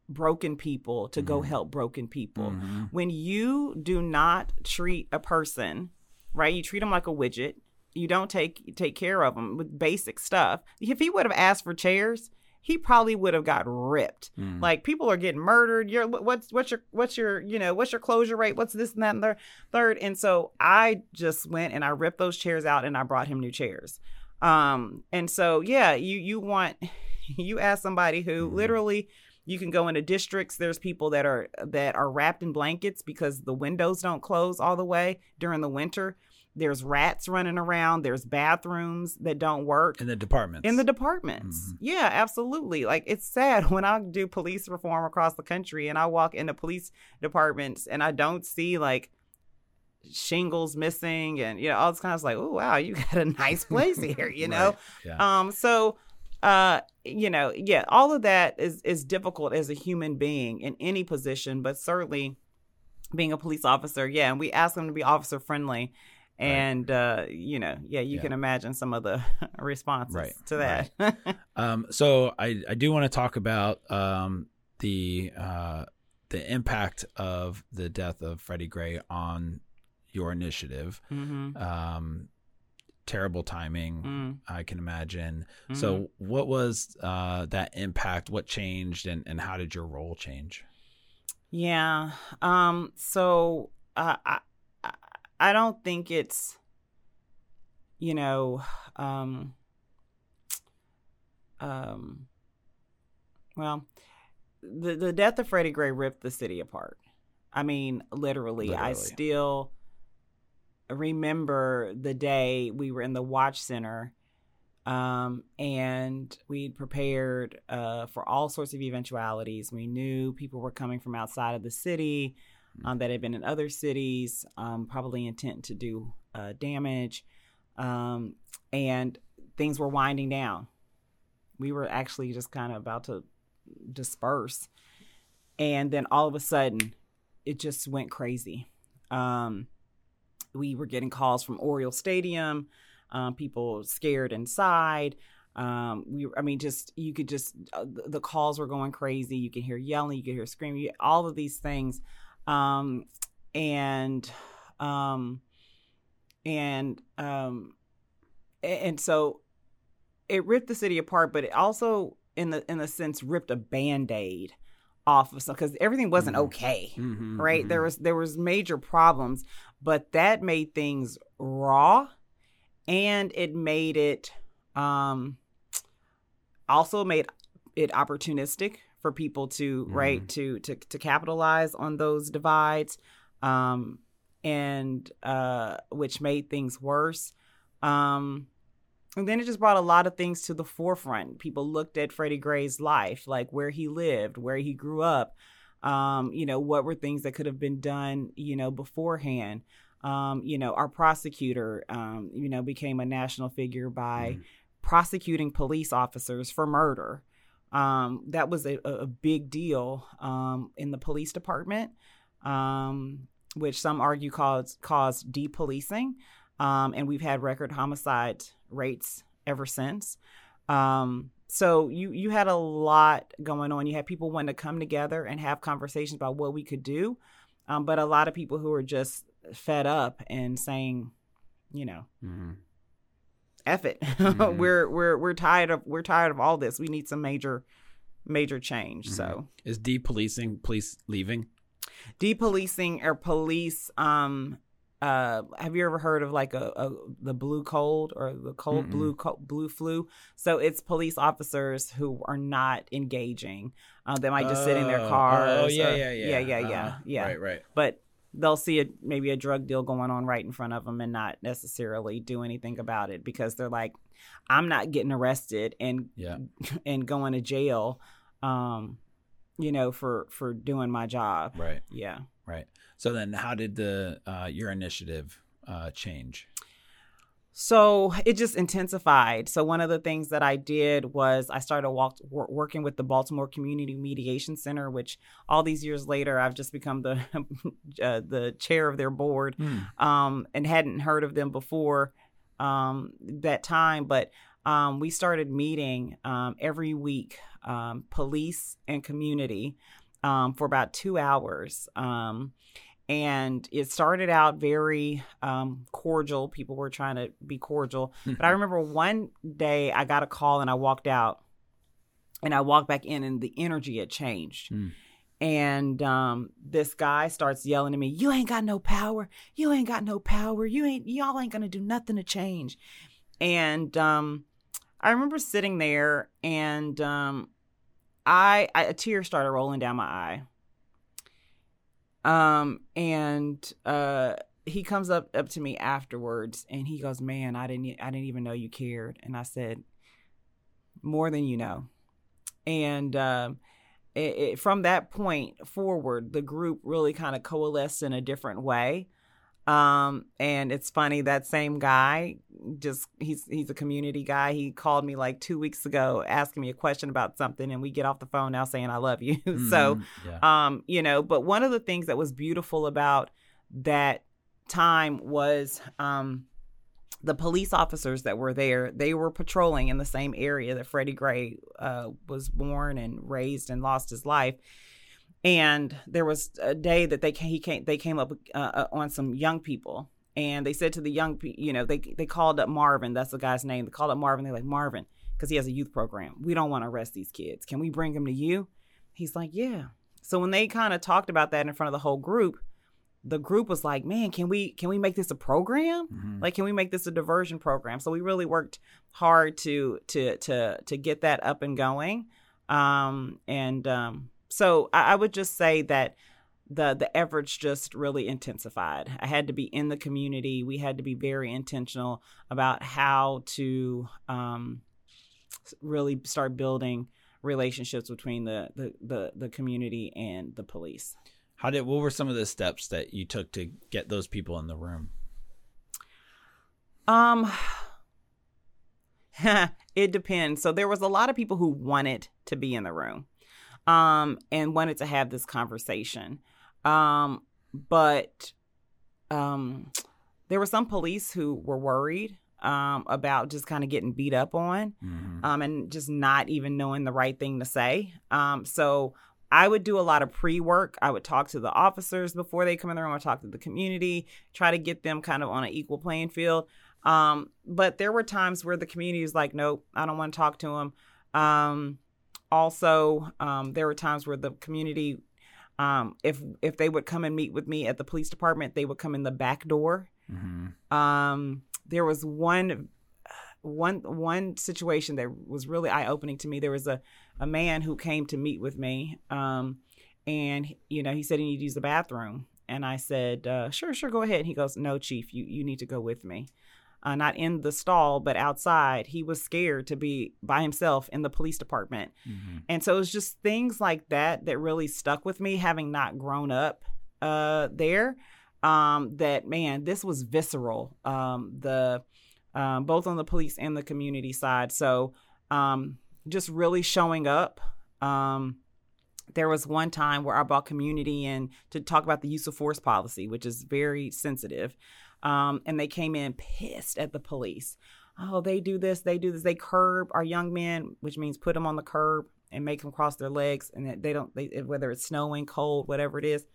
broken people to mm-hmm. go help broken people. Mm-hmm. When you do not treat a person right? You treat them like a widget. You don't take take care of them with basic stuff. If he would have asked for chairs, he probably would have got ripped. Mm. Like people are getting murdered. You're what's what's your what's your you know what's your closure rate? What's this and that and the third? And so I just went and I ripped those chairs out and I brought him new chairs. Um, and so yeah, you you want you ask somebody who Mhm. literally you can go into districts. There's people that are that are wrapped in blankets because the windows don't close all the way during the winter. There's rats running around. There's bathrooms that don't work in the departments. in the departments. Mhm. Yeah, absolutely. Like it's sad when I do police reform across the country and I walk into police departments and I don't see like shingles missing and you know all this kind of like, oh wow, you got a nice place here, you know. Right. Yeah. Um, so uh, you know, yeah, all of that is is difficult as a human being in any position, but certainly being a police officer, yeah, and we ask them to be officer friendly. And uh, you know, yeah, you Yeah. can imagine some of the responses Right, to that. Um, so I, I do want to talk about um, the uh, the impact of the death of Freddie Gray on your initiative. hmm Um, terrible timing, mm I can imagine. Mhm. So, what was uh, that impact? What changed, and, and how did your role change? Yeah. Um. So uh, I I I don't think it's you know um um well the the death of Freddie Gray ripped the city apart. I mean, literally. I still remember the day we were in the watch center um, and we'd prepared uh, for all sorts of eventualities. We knew people were coming from outside of the city um, that had been in other cities, um, probably intent to do uh, damage, um, and things were winding down. We were actually just kind of about to disperse, and then all of a sudden, it just went crazy. Um, we were getting calls from Oriole Stadium um, people scared inside. Um, we, I mean, just you could just uh, the- calls were going crazy. You could hear yelling, you could hear screaming, all of these things, um, and um, and um, and so it ripped the city apart, but it also, in the in the sense, ripped a band aid off of some because everything wasn't Mhm. okay Mm-hmm, right there was there was major problems but that made things raw and it made it um also made it opportunistic for people to right to to to capitalize on those divides um and uh which made things worse um and then it just brought a lot of things to the forefront. People looked at Freddie Gray's life, like where he lived, where he grew up, um, you know, what were things that could have been done, you know, beforehand. Um, you know, our prosecutor, um, you know, became a national figure by Mhm. prosecuting police officers for murder. Um, that was a, a a big deal um, in the police department, um, which some argue caused caused depolicing. Um, and we've had record homicide rates ever since. Um, so you you had a lot going on. You had people wanting to come together and have conversations about what we could do, um, but a lot of people who were just fed up and saying, you know, hmm F it. Mhm. we're we're we're tired of we're tired of all this. We need some major major change. So Is depolicing police leaving? depolicing or police um uh have you ever heard of like a, a the blue cold or the cold Mm-mm. blue co- blue flu so it's police officers who are not engaging uh, they might just sit in their Oh, cars Oh, yeah, or- yeah, yeah, yeah yeah yeah Uh-huh. yeah Right, right. but they'll see a maybe a drug deal going on right in front of them and not necessarily do anything about it because they're like i'm not getting arrested and Yeah. and going to jail um you know for for doing my job Right, yeah right. So then, how did the uh, your initiative uh, change? So it just intensified. So one of the things that I did was I started walk, wor- working with the Baltimore Community Mediation Center, which all these years later I've just become the uh, the chair of their board, um, and hadn't heard of them before um, that time. But um, we started meeting um, every week, um, police and community, um, for about two hours. Um, and it started out very um, cordial. People were trying to be cordial, but I remember one day I got a call and I walked out, and I walked back in, and the energy had changed. Mm. And um, this guy starts yelling at me, "You ain't got no power. You ain't got no power. You ain't. Y'all ain't gonna do nothing to change." And um, I remember sitting there, and um, I, I a tear started rolling down my eye. Um, and uh, he comes up up to me afterwards, and he goes, "Man, I didn't I didn't even know you cared." And I said, "More than you know." And um, it, it, from that point forward, the group really kind of coalesced in a different way. Um, and it's funny that same guy, just he's he's a community guy. He called me like two weeks ago asking me a question about something, and we get off the phone now saying I love you. Mm-hmm. so, yeah. um, you know, but one of the things that was beautiful about that time was um the police officers that were there, they were patrolling in the same area that Freddie Gray uh, was born and raised and lost his life and there was a day that they came, he came they came up uh, uh, on some young people. And they said to the young people you know they they called up Marvin that's the guy's name they called up Marvin they're like Marvin because he has a youth program we don't want to arrest these kids. Can we bring them to you? He's like yeah. So when they kind of talked about that in front of the whole group the group was like man can we can we make this a program? Mm-hmm. like can we make this a diversion program? So we really worked hard to to to to get that up and going. Um and um so I, I would just say that the the efforts just really intensified. I had to be in the community. We had to be very intentional about how to um, really start building relationships between the, the the the community and the police. How did what were some of the steps that you took to get those people in the room? Um it depends. So there was a lot of people who wanted to be in the room um, and wanted to have this conversation. Um, but um, there were some police who were worried um, about just kind of getting beat up on mm-hmm. um, and just not even knowing the right thing to say. Um, so I would do a lot of pre work. I would talk to the officers before they come in the room. I would talk to the community, try to get them kind of on an equal playing field. Um, but there were times where the community was like, nope, I don't want to talk to them. Um, also, um, there were times where the community, um, if if they would come and meet with me at the police department, they would come in the back door. Mm-hmm. Um, there was one one one situation that was really eye opening to me. There was a a man who came to meet with me, um, and you know he said he needed to use the bathroom, and I said, uh, "Sure, sure, go ahead." And he goes, "No, chief, you you need to go with me." Uh, not in the stall, but outside. He was scared to be by himself in the police department. Mm-hmm. And so it was just things like that that really stuck with me, having not grown up uh, there. Um, that man, this was visceral. Um, the um, both on the police and the community side. So um, just really showing up. Um, there was one time where I brought community in to talk about the use of force policy, which is very sensitive. Um, and they came in pissed at the police. Oh, they do this, they do this. They curb our young men, which means put them on the curb and make them cross their legs. And they don't, they, whether it's snowing, cold, whatever it is.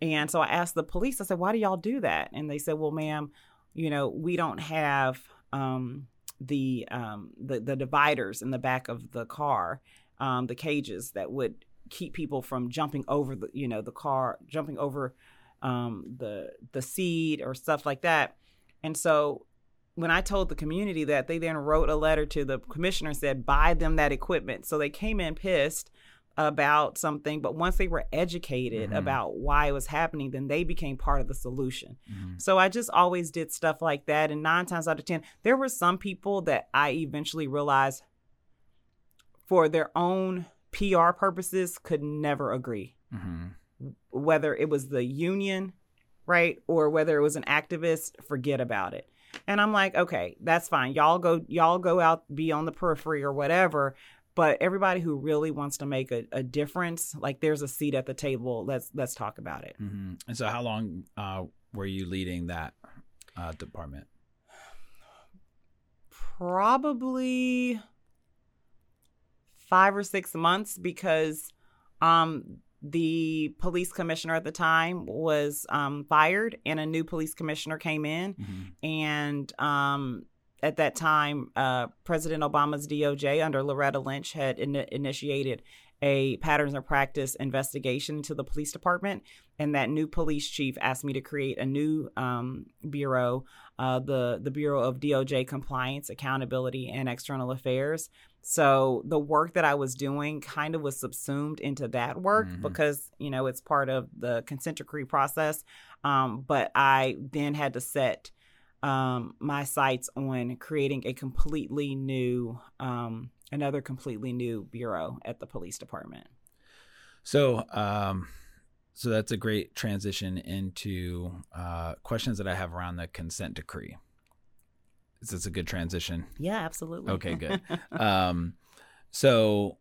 And so I asked the police, I said, why do y'all do that? And they said, well, ma'am, you know, we don't have um, the, um, the, the dividers in the back of the car, um, the cages that would keep people from jumping over the, you know, the car, jumping over um, the the seed or stuff like that. And so when I told the community that, they then wrote a letter to the commissioner and said, buy them that equipment. So they came in pissed about something, but once they were educated mm-hmm. about why it was happening, then they became part of the solution. Mm-hmm. So I just always did stuff like that. And nine times out of 10, there were some people that I eventually realized for their own PR purposes could never agree. Mm-hmm whether it was the union, right, or whether it was an activist, forget about it. And I'm like, okay, that's fine. Y'all go, y'all go out, be on the periphery or whatever. But everybody who really wants to make a, a difference, like there's a seat at the table. Let's let's talk about it. Mm-hmm. And so, how long uh, were you leading that uh, department? Probably five or six months because um, the police commissioner at the time was um, fired, and a new police commissioner came in, Mhm. and um, at that time, uh, President Obama's DOJ under Loretta Lynch had in- initiated a patterns of practice investigation into the police department, and that new police chief asked me to create a new um, bureau, uh, the the Bureau of DOJ Compliance, Accountability, and External Affairs. So the work that I was doing kind of was subsumed into that work Mhm. because you know it's part of the consent decree process. Um, but I then had to set um, my sights on creating a completely new, um, another completely new bureau at the police department. So, um, so that's a great transition into uh, questions that I have around the consent decree. Is this a good transition? Yeah, absolutely. Okay, good. um, so,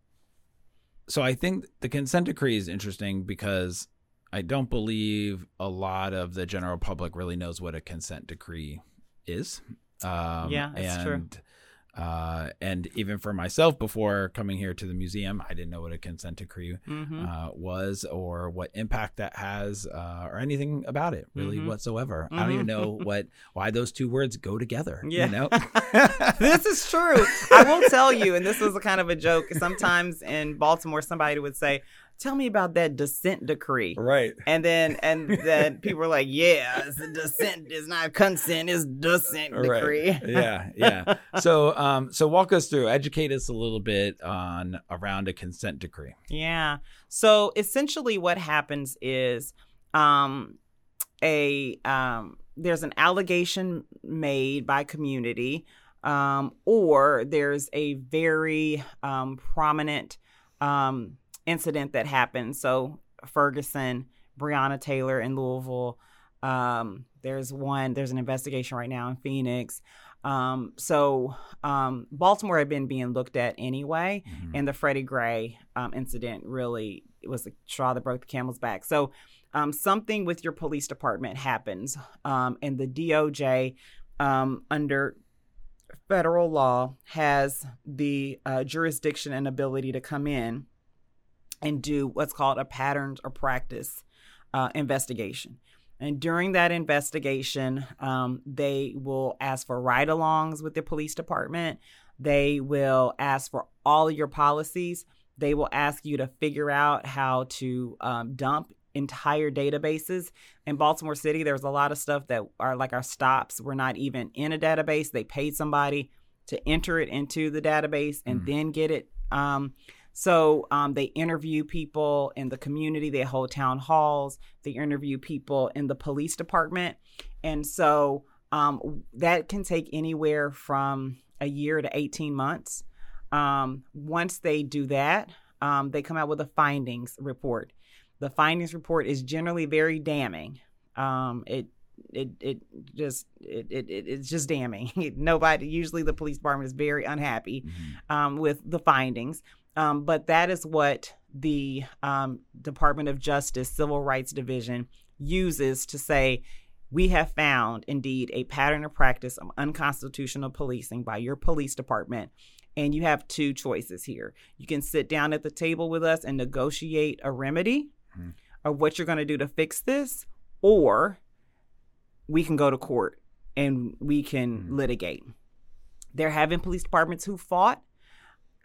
so I think the consent decree is interesting because I don't believe a lot of the general public really knows what a consent decree is. Um, Yeah, that's true. And, Uh, and even for myself, before coming here to the museum, I didn't know what a consent decree hmm uh, was or what impact that has uh, or anything about it really Mhm. whatsoever. I don't even Mhm. know what why those two words go together. Yeah. You know? this is true. I will tell you, and this was a kind of a joke. Sometimes in Baltimore, somebody would say, "Tell me about that dissent decree." right. And then and then people were like, "Yeah, it's a dissent. It's not consent. It's dissent decree." Right. yeah, yeah. So, um, so walk us through, educate us a little bit on around a consent decree. Yeah. So essentially, what happens is, um, a um, there's an allegation made by community, um, or there's a very um, prominent um, incident that happened. So Ferguson, Breonna Taylor in Louisville. Um, there's one. There's an investigation right now in Phoenix. Um, so um, Baltimore had been being looked at anyway Mhm. and the Freddie Gray um, incident really was the straw that broke the camel's back. So um, something with your police department happens, um, and the DOJ um, under federal law has the uh, jurisdiction and ability to come in and do what's called a patterns or practice uh, investigation. And during that investigation, um, they will ask for ride alongs with the police department. They will ask for all of your policies. They will ask you to figure out how to um, dump entire databases. In Baltimore City, there's a lot of stuff that are like our stops. We're not even in a database. They paid somebody to enter it into the database and Mm. then get it. Um, so um, they interview people in the community. They hold town halls. They interview people in the police department, and so um, that can take anywhere from a year to eighteen months. Um, once they do that, um, they come out with a findings report. The findings report is generally very damning. Um, it it it just it, it it- it's just damning. Nobody usually the police department is very unhappy Mhm. um, with the findings. Um, but that is what the um, Department of Justice Civil Rights Division uses to say we have found indeed a pattern of practice of unconstitutional policing by your police department. And you have two choices here. You can sit down at the table with us and negotiate a remedy Mhm. of what you're going to do to fix this, or we can go to court and we can Mhm. litigate. There have been police departments who fought.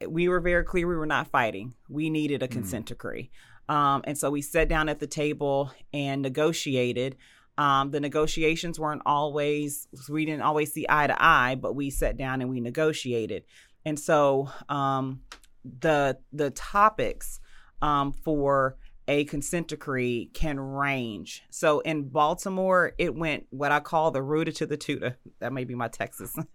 We were very clear we were not fighting. We needed a Mhm. consent decree. Um, and so we sat down at the table and negotiated. Um, the negotiations weren't always, we didn't always see eye to eye, but we sat down and we negotiated. And so um, the the topics um, for a consent decree can range. So in Baltimore, it went what I call the rooter to the tutor. That may be my Texas.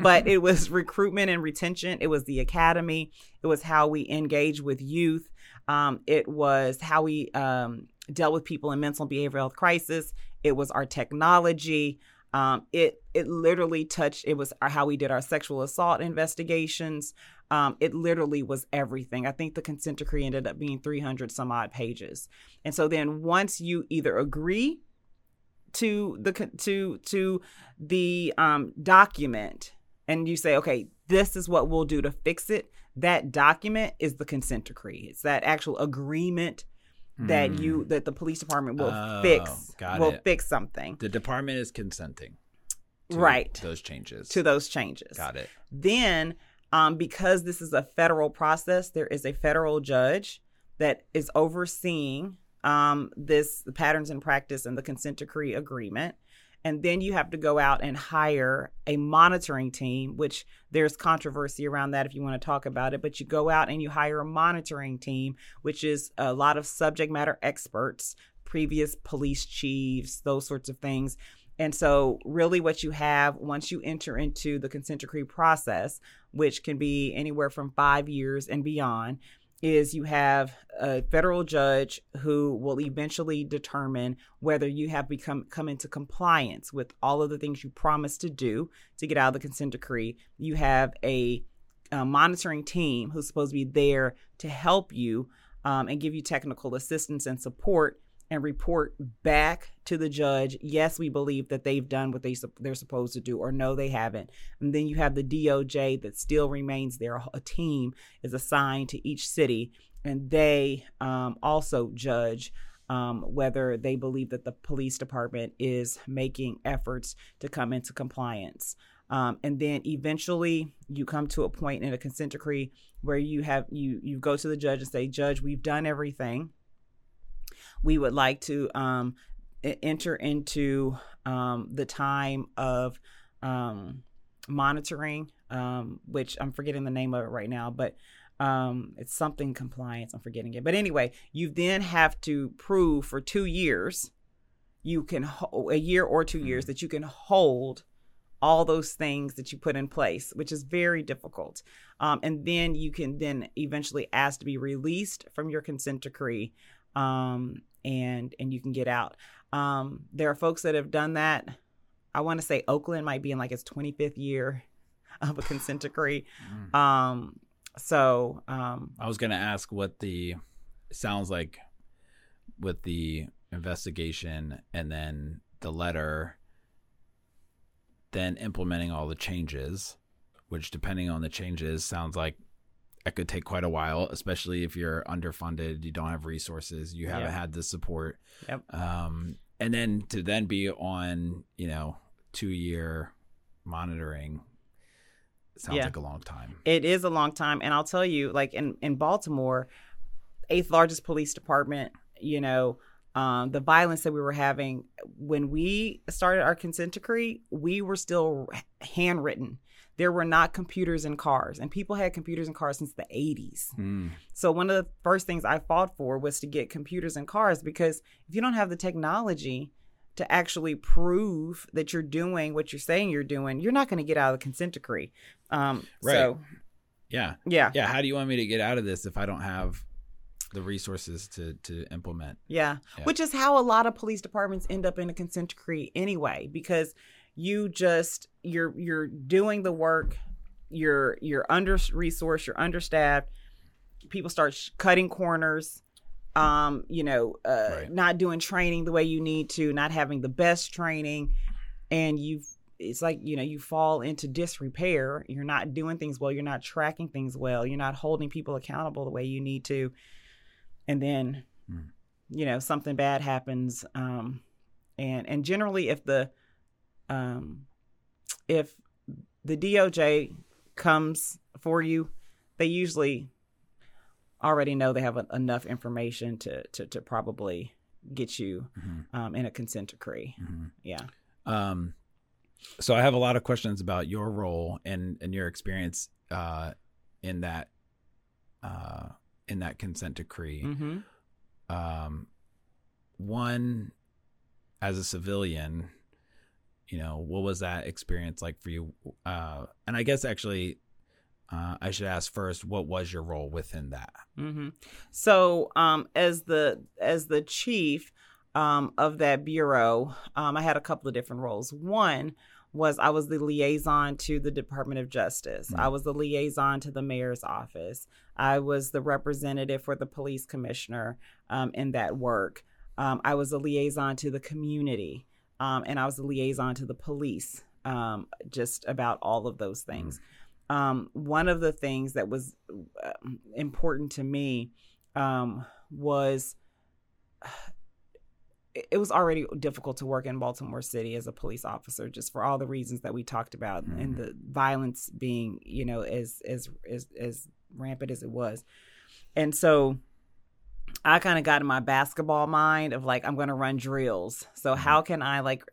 but it was recruitment and retention. It was the academy. It was how we engage with youth. Um, it was how we um, dealt with people in mental and behavioral health crisis. It was our technology. Um, it it literally touched. It was how we did our sexual assault investigations. Um, it literally was everything. I think the consent decree ended up being 300 some odd pages. And so then once you either agree to the to to the um, document and you say, okay, this is what we'll do to fix it. That document is the consent decree. It's that actual agreement that Hmm. you that the police department will Oh, fix will it. fix something The department is consenting. to Right. Those changes. to those changes. Got it. Then, um, because this is a federal process, there is a federal judge that is overseeing um, this the patterns and practice and the consent decree agreement. And then you have to go out and hire a monitoring team, which there's controversy around that if you want to talk about it. But you go out and you hire a monitoring team, which is a lot of subject matter experts, previous police chiefs, those sorts of things. And so, really, what you have once you enter into the consent decree process, which can be anywhere from five years and beyond, is you have a federal judge who will eventually determine whether you have become come into compliance with all of the things you promised to do to get out of the consent decree. You have a, uh monitoring team who's supposed to be there to help you um, and give you technical assistance and support and report back to the judge yes we believe that they've done what they they're supposed to do or no they haven't. And then you have the DOJ that still remains there a team is assigned to each city and they um, also judge um, whether they believe that the police department is making efforts to come into compliance. Um, and then eventually you come to a point in a consent decree where you have you you go to the judge and say judge we've done everything we would like to um, enter into um, the time of um, monitoring, um, which I'm forgetting the name of it right now, but um, it's something compliance. I'm forgetting it. But anyway, you then have to prove for two years, you can a year or two years that you can hold all those things that you put in place, which is very difficult. Um, and then you can then eventually ask to be released from your consent decree, um, and and you can get out. Um, there are folks that have done that. I want to say Oakland might be in like its 25th year of a consent decree. Mm. Um, so um, I was going to ask what the sounds like with the investigation and then the letter, then implementing all the changes, which depending on the changes sounds like it could take quite a while, especially if you're underfunded, you don't have resources, you haven't had the support. Yep. Um, and then to then be on, you know, two year monitoring sounds Yeah. like a long time. It is a long time, and I'll tell you, like in in Baltimore, eighth largest police department. You know, um, the violence that we were having when we started our consent decree, we were still handwritten. There were not computers in cars, and people had computers in cars since the '80s. Mm. So one of the first things I fought for was to get computers in cars because if you don't have the technology to actually prove that you're doing what you're saying you're doing, you're not going to get out of the consent decree. Um, Right. So Yeah. yeah, yeah how do you want me to get out of this if i don't have the resources to to implement yeah, Yeah. Which is how a lot of police departments end up in a consent decree anyway, because you just you're you're doing the work, you're you're under resourced, you're understaffed. People start sh- cutting corners, um, you know, uh, Right. not doing training the way you need to, not having the best training, and you've it's like you know you fall into disrepair. You're not doing things well. You're not tracking things well. You're not holding people accountable the way you need to, and then Hmm. you know something bad happens um and and generally if the um if the DOJ comes for you they usually already know they have a, enough information to, to to probably get you Mhm. um in a consent decree Mhm. yeah um so i have a lot of questions about your role and and your experience uh in that uh in that consent decree mm-hmm. um one as a civilian you know what was that experience like for you uh and i guess actually uh i should ask first what was your role within that hmm So, um, as the as the chief um, of that bureau, um, I had a couple of different roles. One was I was the liaison to the Department of Justice. Mm. I was the liaison to the mayor's office. I was the representative for the police commissioner um, in that work. Um, I was a liaison to the community, um, and I was a liaison to the police. Um, just about all of those things. Um, one of the things that was uh, important to me um, was it was already difficult to work in Baltimore City as a police officer, just for all the reasons that we talked about, mm-hmm. and the violence being, you know, as as as as rampant as it was, and so I kind of got in my basketball mind of like I'm going to run drills. So mm-hmm. how can I like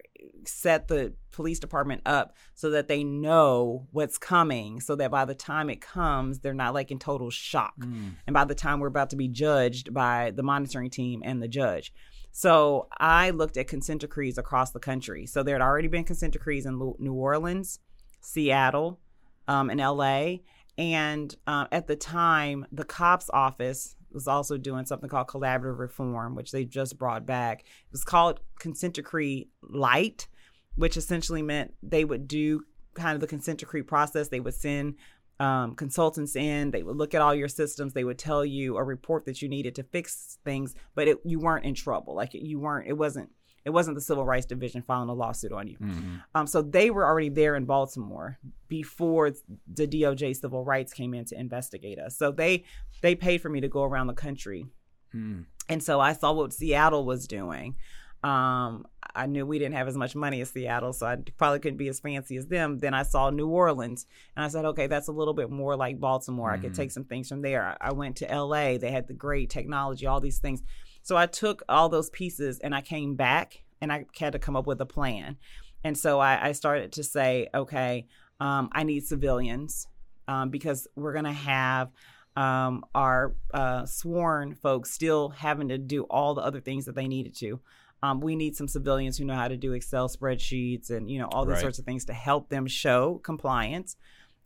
set the police department up so that they know what's coming so that by the time it comes they're not like in total shock. Mm. And by the time we're about to be judged by the monitoring team and the judge. So I looked at consent decrees across the country. So there had already been consent decrees in New Orleans, Seattle, um, and LA. And uh, at the time, the cops office was also doing something called collaborative reform, which they just brought back. It was called consent decree light, which essentially meant they would do kind of the consent decree process. They would send um, consultants in, they would look at all your systems, they would tell you a report that you needed to fix things, but it, you weren't in trouble. Like you weren't, it wasn't it wasn't the Civil Rights Division filing a lawsuit on you. Mm-hmm. Um, so they were already there in Baltimore before the DOJ Civil Rights came in to investigate us. So they they paid for me to go around the country, mm. and so I saw what Seattle was doing. Um, I knew we didn't have as much money as Seattle, so I probably couldn't be as fancy as them. Then I saw New Orleans, and I said, okay, that's a little bit more like Baltimore. Mm-hmm. I could mm-hmm. take some things from there. I went to LA; they had the great technology, all these things. So I took all those pieces and I came back and I had to come up with a plan. And so I, I started to say, okay, um, I need civilians um, because we're going to have um, our uh, sworn folks still having to do all the other things that they needed to. Um, we need some civilians who know how to do Excel spreadsheets and you know all these right. sorts of things to help them show compliance.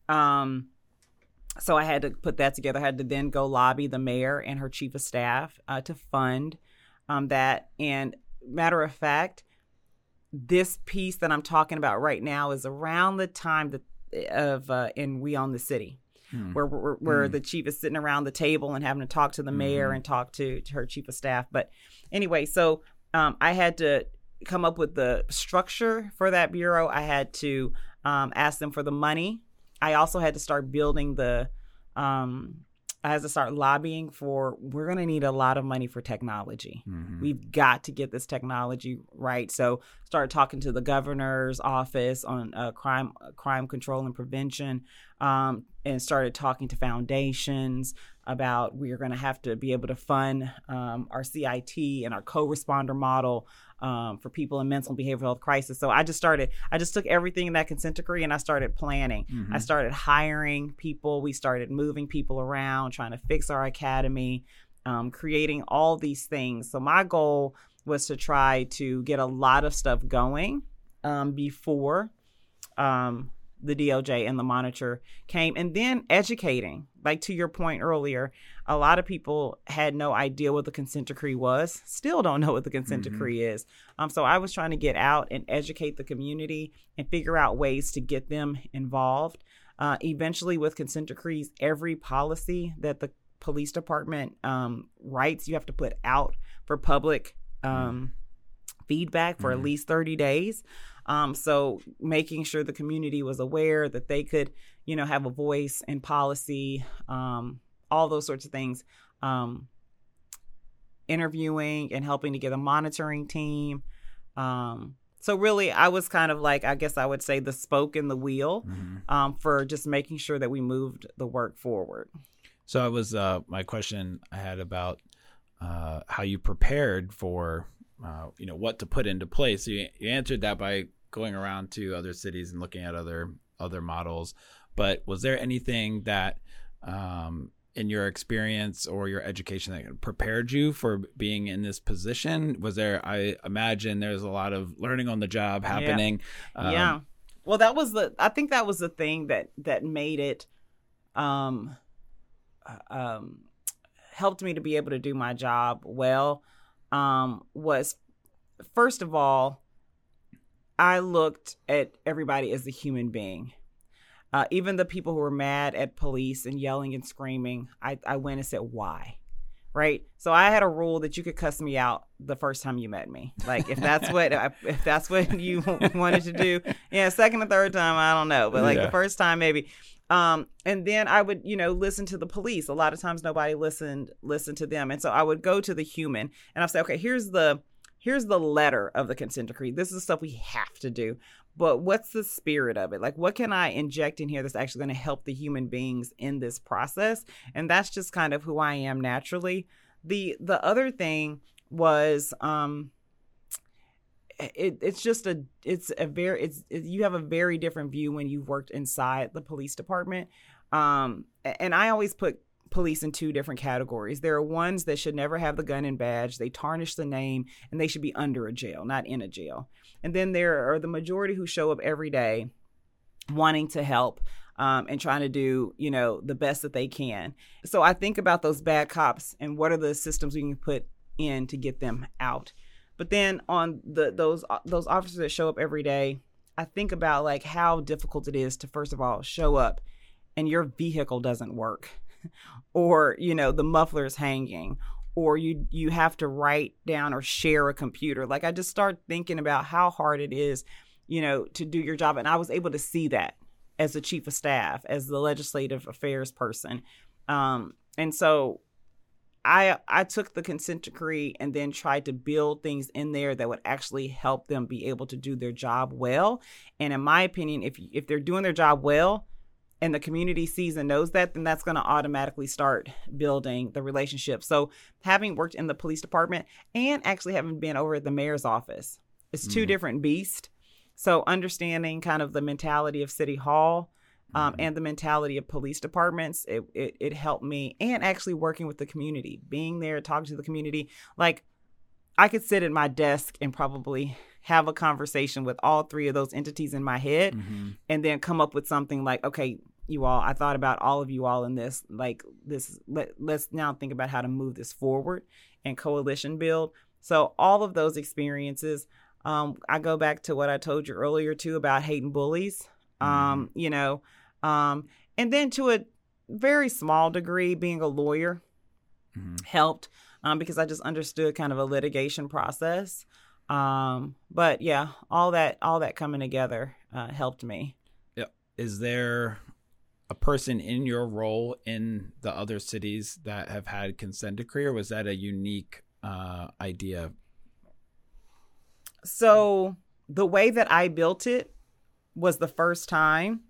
Um, so I had to put that together. I had to then go lobby the mayor and her chief of staff uh, to fund um, that. And matter of fact, this piece that I'm talking about right now is around the time that of uh, in We Own the City. Hmm. Where where, where hmm. the chief is sitting around the table and having to talk to the mayor mm-hmm. and talk to, to her chief of staff. But anyway, so um, I had to come up with the structure for that bureau. I had to um, ask them for the money I also had to start building the um, I had to start lobbying for we're going to need a lot of money for technology. Mm-hmm. We've got to get this technology right. So started talking to the governor's office on uh, crime crime control and prevention, um, and started talking to foundations about we are going to have to be able to fund um, our CIT and our co-responder model um, for people in mental and behavioral health crisis. So I just started, I just took everything in that consent decree and I started planning. Mm-hmm. I started hiring people. We started moving people around, trying to fix our academy, um, creating all these things. So my goal was to try to get a lot of stuff going um, before um, the DOJ and the monitor came, and then educating. Like to your point earlier, a lot of people had no idea what the consent decree was. Still don't know what the consent mm-hmm. decree is. Um, so I was trying to get out and educate the community and figure out ways to get them involved. Uh, eventually, with consent decrees, every policy that the police department um, writes, you have to put out for public um, mm-hmm. feedback for mm-hmm. at least 30 days. Um, so making sure the community was aware that they could, you know, have a voice in policy, um, all those sorts of things. Um, interviewing and helping to get a monitoring team. Um, so really, I was kind of like, I guess I would say the spoke in the wheel mm-hmm. um, for just making sure that we moved the work forward. So it was uh, my question I had about uh, how you prepared for uh, you know what to put into place. You, you answered that by going around to other cities and looking at other other models. But was there anything that um, in your experience or your education that prepared you for being in this position? Was there? I imagine there's a lot of learning on the job happening. Yeah. Um, yeah. Well, that was the. I think that was the thing that that made it. Um, uh, um, helped me to be able to do my job well um, was first of all, I looked at everybody as a human being. Uh, even the people who were mad at police and yelling and screaming, I, I went and said, why? Right. So I had a rule that you could cuss me out the first time you met me. Like if that's what if that's what you wanted to do, yeah. Second or third time, I don't know, but like yeah. the first time maybe. Um, and then I would, you know, listen to the police. A lot of times nobody listened listened to them. And so I would go to the human and I'd say, okay, here's the here's the letter of the consent decree. This is the stuff we have to do. But what's the spirit of it? Like, what can I inject in here that's actually going to help the human beings in this process? And that's just kind of who I am naturally. The the other thing was um it, it's just a it's a very it's it, you have a very different view when you've worked inside the police department um and i always put police in two different categories there are ones that should never have the gun and badge they tarnish the name and they should be under a jail not in a jail and then there are the majority who show up every day wanting to help um, and trying to do you know the best that they can. So i think about those bad cops and what are the systems we can put in to get them out. But then on the those those officers that show up every day, I think about like how difficult it is to first of all show up and your vehicle doesn't work or you know the muffler is hanging or you you have to write down or share a computer. Like I just start thinking about how hard it is, you know, to do your job and I was able to see that as the chief of staff, as the legislative affairs person. Um, and so I I took the consent decree and then tried to build things in there that would actually help them be able to do their job well. And in my opinion, if if they're doing their job well and the community sees and knows that, then that's going to automatically start building the relationship. So having worked in the police department and actually having been over at the mayor's office, it's two mm. different beasts. So understanding kind of the mentality of City Hall um, mm-hmm. and the mentality of police departments. It, it, it helped me, and actually working with the community, being there, talking to the community. Like I could sit at my desk and probably have a conversation with all three of those entities in my head, mm-hmm. and then come up with something like, okay, you all, I thought about all of you all in this. Like this, let, let's now think about how to move this forward and coalition build. So all of those experiences. Um, I go back to what I told you earlier too about hating bullies. Mm-hmm. Um, you know, um, and then to a very small degree, being a lawyer mm-hmm. helped um, because I just understood kind of a litigation process. Um, but yeah, all that all that coming together uh, helped me. Yeah. Is there a person in your role in the other cities that have had consent decree, or was that a unique uh, idea? So the way that I built it was the first time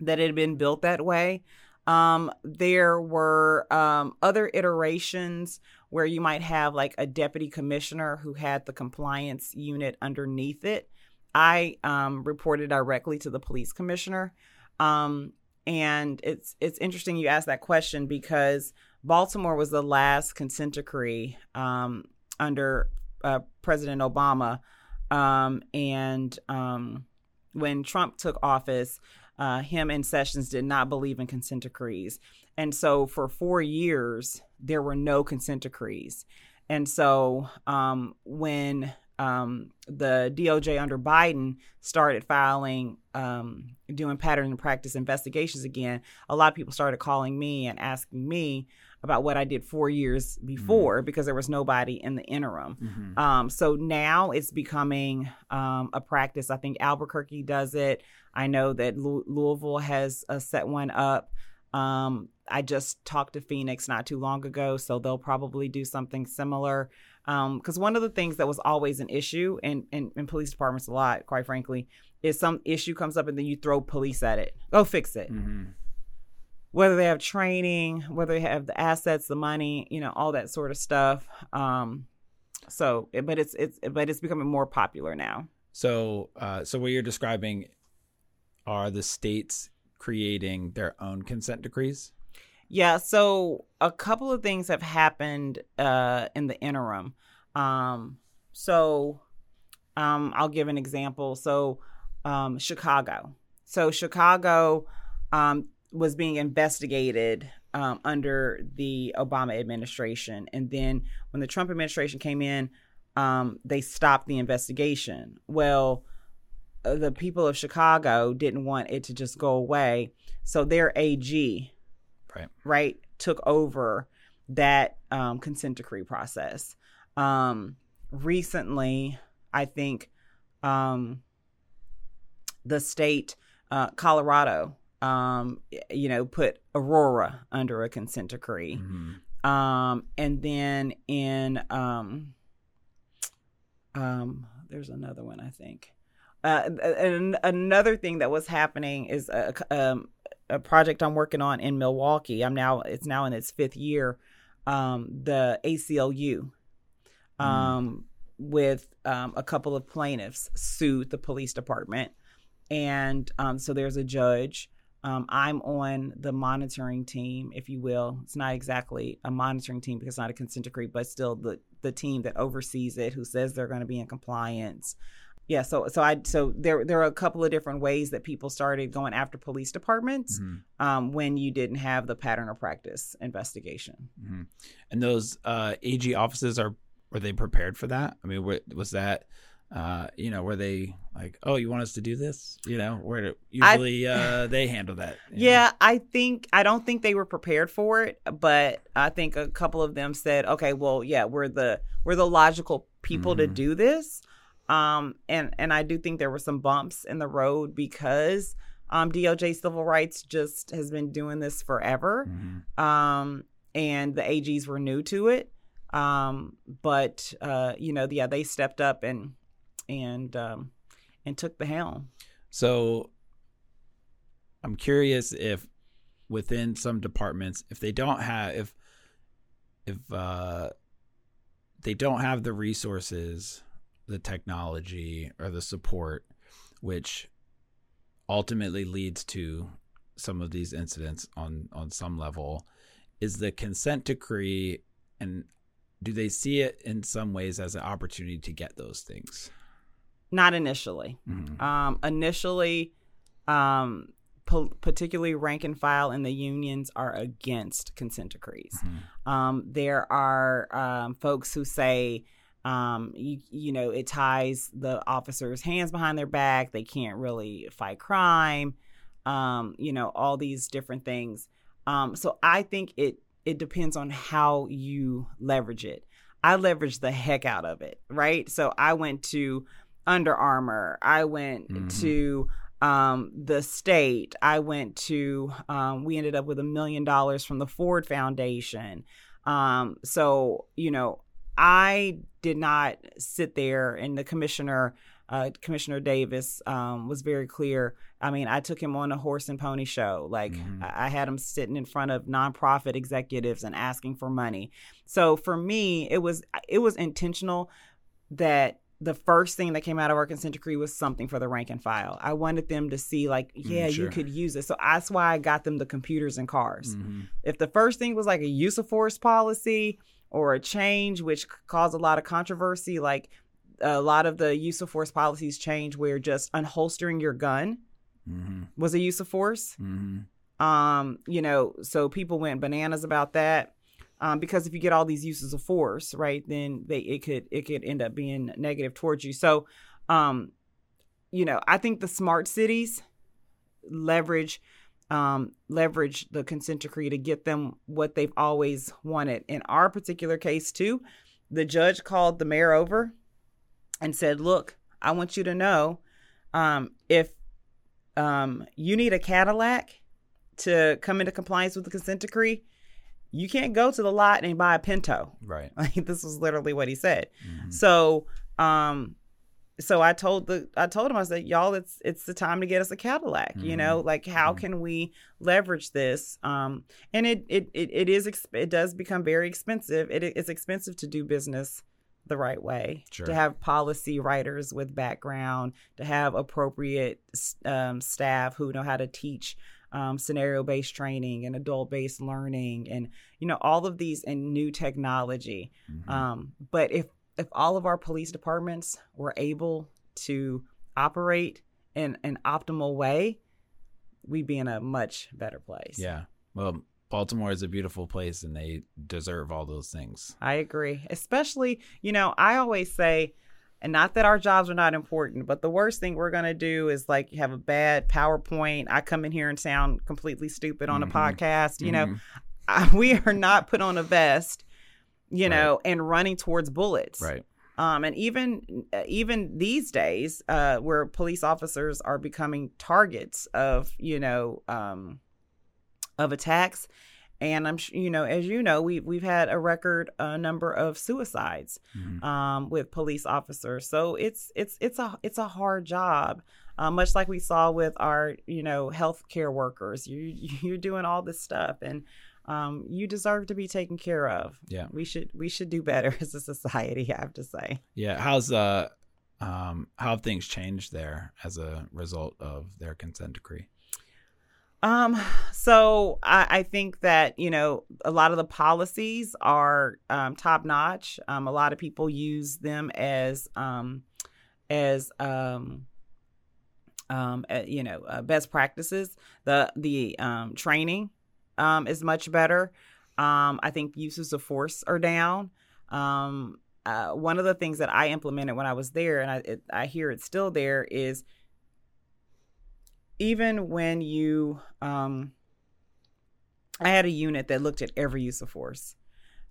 that it had been built that way. Um, there were um, other iterations where you might have like a deputy commissioner who had the compliance unit underneath it. I um, reported directly to the police commissioner. Um, and it's it's interesting you asked that question because Baltimore was the last consent decree um, under uh, President Obama. Um, and when Trump took office, uh, him and Sessions did not believe in consent decrees. And so for four years, there were no consent decrees. And so um, when um, the DOJ under Biden started filing, um, doing pattern and practice investigations again, a lot of people started calling me and asking me about what I did four years before mm-hmm. because there was nobody in the interim. Mm-hmm. Um, so now it's becoming um, a practice. I think Albuquerque does it. I know that Louisville has uh, set one up. Um, I just talked to Phoenix not too long ago, so they'll probably do something similar. Because um, one of the things that was always an issue in, in, in, police departments a lot, quite frankly, is some issue comes up and then you throw police at it. Go fix it. Mm-hmm. Whether they have training, whether they have the assets, the money, you know, all that sort of stuff. Um, so, but it's it's but it's becoming more popular now. So, uh, so what you're describing are the states creating their own consent decrees? Yeah, so a couple of things have happened uh, in the interim. Um, so um, I'll give an example. So um, Chicago. So Chicago um, was being investigated um, under the Obama administration, and then when the Trump administration came in, um, they stopped the investigation. Well, uh, the people of Chicago didn't want it to just go away. So their AG, right, right took over that um, consent decree process. Um, recently, I think um, the state, uh, Colorado, um, you know, put Aurora under a consent decree. Mm-hmm. Um, and then in um, um, there's another one I think. Uh, and another thing that was happening is a, um, a project I'm working on in Milwaukee. I'm now it's now in its fifth year. Um, the ACLU, mm. um, mm. with um, a couple of plaintiffs sued the police department, and um, so there's a judge. Um, I'm on the monitoring team, if you will. It's not exactly a monitoring team because it's not a consent decree, but still the the team that oversees it, who says they're going to be in compliance yeah so so i so there there are a couple of different ways that people started going after police departments mm-hmm. um, when you didn't have the pattern of practice investigation mm-hmm. and those uh, ag offices are were they prepared for that i mean was that uh, you know, were they like, oh, you want us to do this? You know, where usually I, uh, they handle that. Yeah, know? I think I don't think they were prepared for it, but I think a couple of them said, okay, well, yeah, we're the we're the logical people mm-hmm. to do this. Um, and and I do think there were some bumps in the road because um, DOJ civil rights just has been doing this forever, mm-hmm. um, and the AGs were new to it. Um, but uh, you know, yeah, they stepped up and and um, and took the helm. So I'm curious if within some departments, if they don't have if if uh, they don't have the resources the technology or the support, which ultimately leads to some of these incidents on on some level, is the consent decree and do they see it in some ways as an opportunity to get those things? Not initially. Mm-hmm. Um, initially, um, po- particularly rank and file in the unions are against consent decrees. Mm-hmm. Um, there are um, folks who say um, you, you know, it ties the officers' hands behind their back. They can't really fight crime. Um, you know, all these different things. Um, so I think it it depends on how you leverage it. I leveraged the heck out of it, right? So I went to Under Armour. I went mm-hmm. to um, the state. I went to. Um, we ended up with a million dollars from the Ford Foundation. Um, so you know, I did not sit there, and the commissioner, uh, Commissioner Davis, um, was very clear. I mean, I took him on a horse and pony show. Like mm-hmm. I-, had him sitting in front of nonprofit executives and asking for money. So for me, it was it was intentional that the first thing that came out of our consent decree was something for the rank and file. I wanted them to see, like, mm, yeah, mm, sure. you could use it. So that's why I got them the computers and cars. Mm-hmm. If the first thing was like a use of force policy, or a change which caused a lot of controversy like a lot of the use of force policies change where just unholstering your gun mm-hmm. was a use of force mm-hmm. um you know so people went bananas about that um, because if you get all these uses of force right then they it could it could end up being negative towards you so um you know i think the smart cities leverage um, leverage the consent decree to get them what they've always wanted. In our particular case, too, the judge called the mayor over and said, Look, I want you to know um, if um, you need a Cadillac to come into compliance with the consent decree, you can't go to the lot and buy a Pinto. Right. Like this was literally what he said. Mm-hmm. So, um, so I told the I told him I said y'all it's it's the time to get us a Cadillac mm-hmm. you know mm-hmm. like how mm-hmm. can we leverage this um and it it it, it is it does become very expensive it, it's expensive to do business the right way sure. to have policy writers with background to have appropriate um, staff who know how to teach um, scenario based training and adult based learning and you know all of these and new technology mm-hmm. um, but if if all of our police departments were able to operate in an optimal way, we'd be in a much better place. Yeah. Well, Baltimore is a beautiful place and they deserve all those things. I agree. Especially, you know, I always say, and not that our jobs are not important, but the worst thing we're going to do is like have a bad PowerPoint. I come in here and sound completely stupid on mm-hmm. a podcast. You mm-hmm. know, I, we are not put on a vest you know, right. and running towards bullets. Right. Um, and even even these days, uh, where police officers are becoming targets of you know um, of attacks, and I'm you know as you know we we've had a record uh, number of suicides Mhm. um, with police officers. So it's it's it's a it's a hard job, uh, much like we saw with our you know healthcare workers. You you're doing all this stuff, and um, you deserve to be taken care of. Yeah. we should we should do better as a society. I have to say. Yeah. How's uh um how have things changed there as a result of their consent decree? Um, so I, I think that, you know, a lot of the policies are um, top notch. Um, a lot of people use them as, um, as, um, um, uh, you know, uh, best practices. The, the, um, training, um, is much better. Um, I think uses of force are down. Um, uh, one of the things that I implemented when I was there, and I, it, I hear it's still there, is even when you um i had a unit that looked at every use of force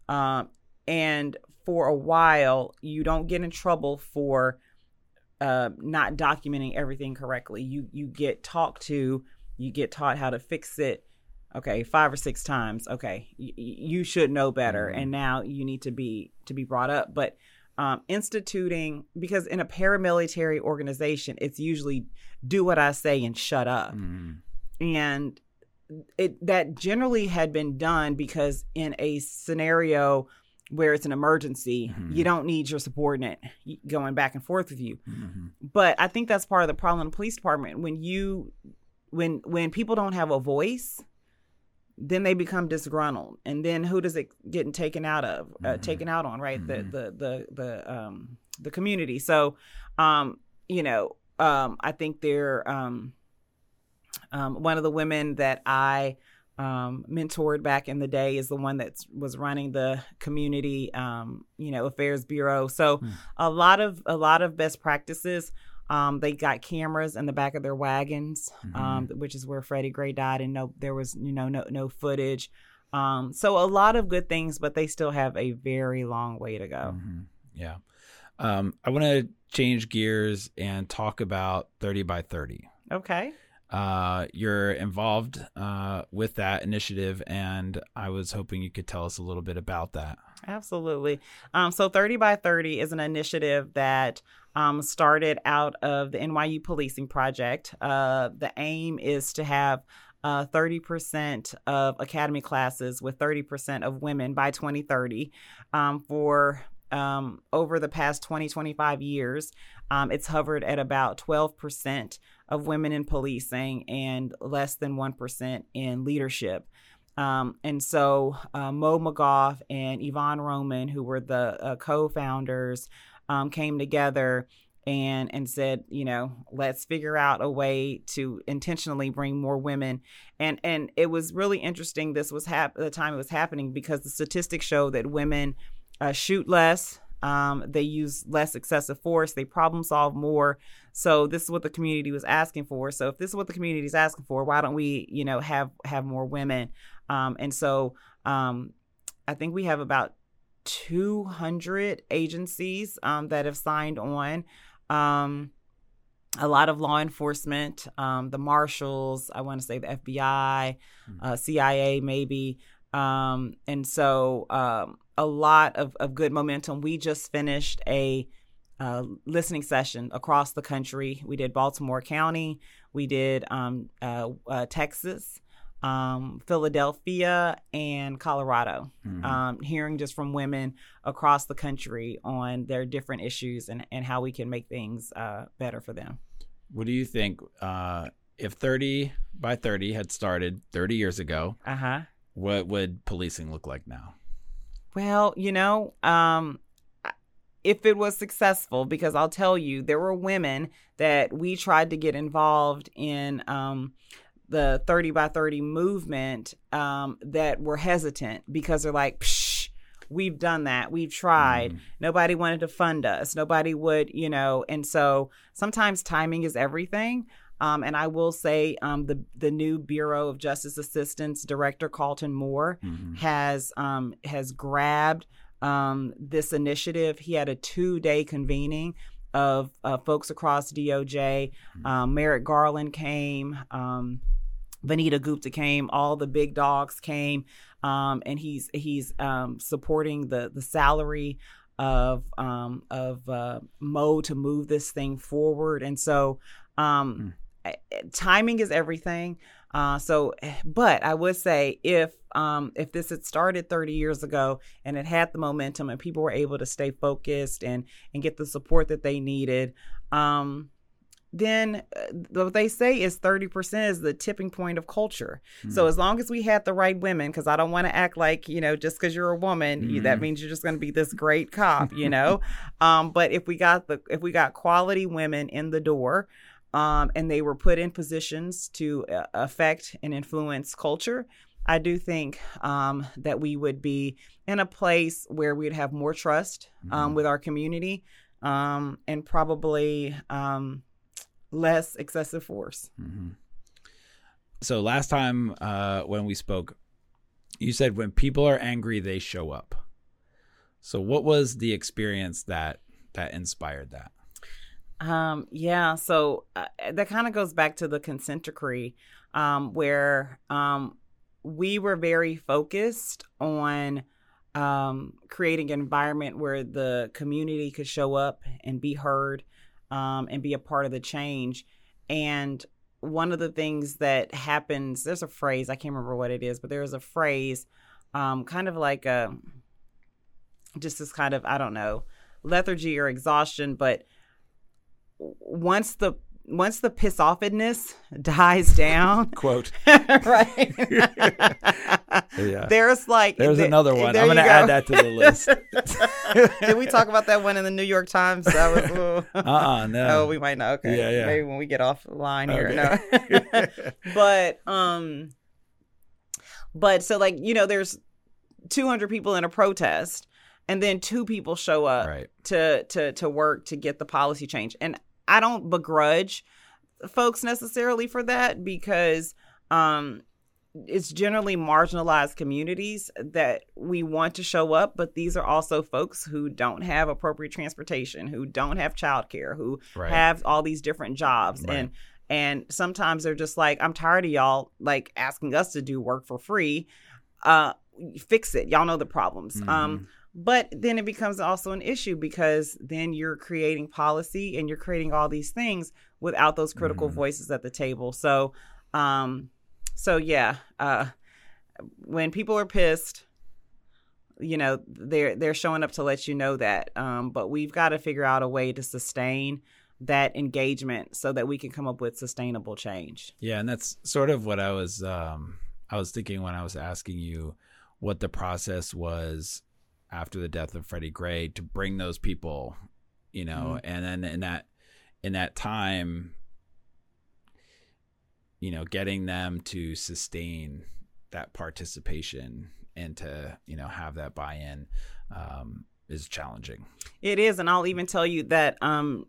um and for a while you don't get in trouble for uh not documenting everything correctly you you get talked to you get taught how to fix it okay five or six times okay y- you should know better Mhm. and now you need to be to be brought up but um, instituting because in a paramilitary organization it's usually do what i say and shut up Mhm. and it that generally had been done because in a scenario where it's an emergency Mhm. you don't need your subordinate going back and forth with you Mhm. but i think that's part of the problem in the police department when you when when people don't have a voice then they become disgruntled and then who does it getting taken out of uh, Mhm. taken out on right Mhm. the the the the um the community so um you know um i think they're um um one of the women that i um mentored back in the day is the one that was running the community um you know affairs bureau so Hmm. a lot of a lot of best practices um, they got cameras in the back of their wagons, um, which is where Freddie Gray died, and no, there was you know no no footage. Um, so a lot of good things, but they still have a very long way to go. Mhm. Yeah. Um, I want to change gears and talk about 30 by 30. Okay. Uh, you're involved uh, with that initiative, and I was hoping you could tell us a little bit about that. Absolutely. Um, so 30 by 30 is an initiative that um, started out of the NYU Policing Project. Uh, the aim is to have uh, 30% of academy classes with 30% of women by 2030 um, for um, over the past 20, 25 years. Um, it's hovered at about 12% of women in policing and less than 1% in leadership. Um, and so uh, Mo McGough and Ivonne Roman, who were the uh, co-founders, um, came together and and said, you know, let's figure out a way to intentionally bring more women. And and it was really interesting. This was hap- the time it was happening because the statistics show that women uh, shoot less. Um, they use less excessive force. They problem solve more. So this is what the community was asking for. So if this is what the community is asking for, why don't we, you know, have have more women? Um, and so um, I think we have about 200 agencies um, that have signed on. Um, a lot of law enforcement, um, the marshals, I want to say the FBI, uh, CIA, maybe. Um, and so um, a lot of, of good momentum. We just finished a uh, listening session across the country. We did Baltimore County, we did um, uh, uh, Texas, um, Philadelphia, and Colorado. Mhm. Um, hearing just from women across the country on their different issues and, and how we can make things uh, better for them. What do you think? Uh, if 30 by 30 had started 30 years ago, Uh huh. what would policing look like now? Well, you know, um, if it was successful, because I'll tell you, there were women that we tried to get involved in um, the 30 by 30 movement um, that were hesitant because they're like, Psh, we've done that. We've tried. Mhm. Nobody wanted to fund us. Nobody would, you know. And so sometimes timing is everything. Um, and I will say um, the the new Bureau of Justice Assistance Director Karhlton Moore Mhm. has um, has grabbed um, this initiative. He had a two day convening of uh, folks across DOJ. Um, Merrick Garland came. Um, Vanita Gupta came, all the big dogs came, um, and he's he's um, supporting the the salary of um, of uh, Mo to move this thing forward. And so, um, mm. timing is everything. Uh, so, but I would say if um, if this had started 30 years ago and it had the momentum and people were able to stay focused and and get the support that they needed, um, then uh, what they say is 30% is the tipping point of culture. Mm-hmm. So as long as we had the right women, because I don't want to act like, you know, just because you're a woman, mm-hmm. you, that mm-hmm. means you're just going to be this great cop, you know? um, but if we got the, if we got quality women in the door, um, and they were put in positions to uh, affect and influence culture, I do think um, that we would be in a place where we'd have more trust um, mm-hmm. with our community um, and probably um, less excessive force. Mm-hmm. So last time uh, when we spoke, you said when people are angry, they show up. So what was the experience that that inspired that? Um, yeah, so uh, that kind of goes back to the consent decree, um, where um, we were very focused on um, creating an environment where the community could show up and be heard um, and be a part of the change. And one of the things that happens, there's a phrase, I can't remember what it is, but there's a phrase, um, kind of like a, just this kind of, I don't know, lethargy or exhaustion, but once the once the piss offedness dies down, quote, right? yeah. There's like there's another one. I'm going to add that to the list. Did we talk about that one in the New York Times? That was uh uh no. Oh, we might not. Okay, yeah, yeah. Maybe when we get off the line here. Okay. No, but um, but so like you know, there's 200 people in a protest and then two people show up right. to to to work to get the policy change and I don't begrudge folks necessarily for that because um, it's generally marginalized communities that we want to show up, but these are also folks who don't have appropriate transportation, who don't have childcare, who right. have all these different jobs. Right. And and sometimes they're just like, I'm tired of y'all like asking us to do work for free. Uh fix it. Y'all know the problems. Um, mm-hmm. Um but then it becomes also an issue because then you're creating policy and you're creating all these things without those critical mm-hmm. voices at the table. So, um, so yeah, uh, when people are pissed, you know they're they're showing up to let you know that. Um, but we've got to figure out a way to sustain that engagement so that we can come up with sustainable change. Yeah, and that's sort of what I was um, I was thinking when I was asking you what the process was after the death of Freddie Gray to bring those people, you know, mm-hmm. and then in that in that time, you know, getting them to sustain that participation and to you know have that buy-in um, is challenging. It is, and I'll even tell you that um,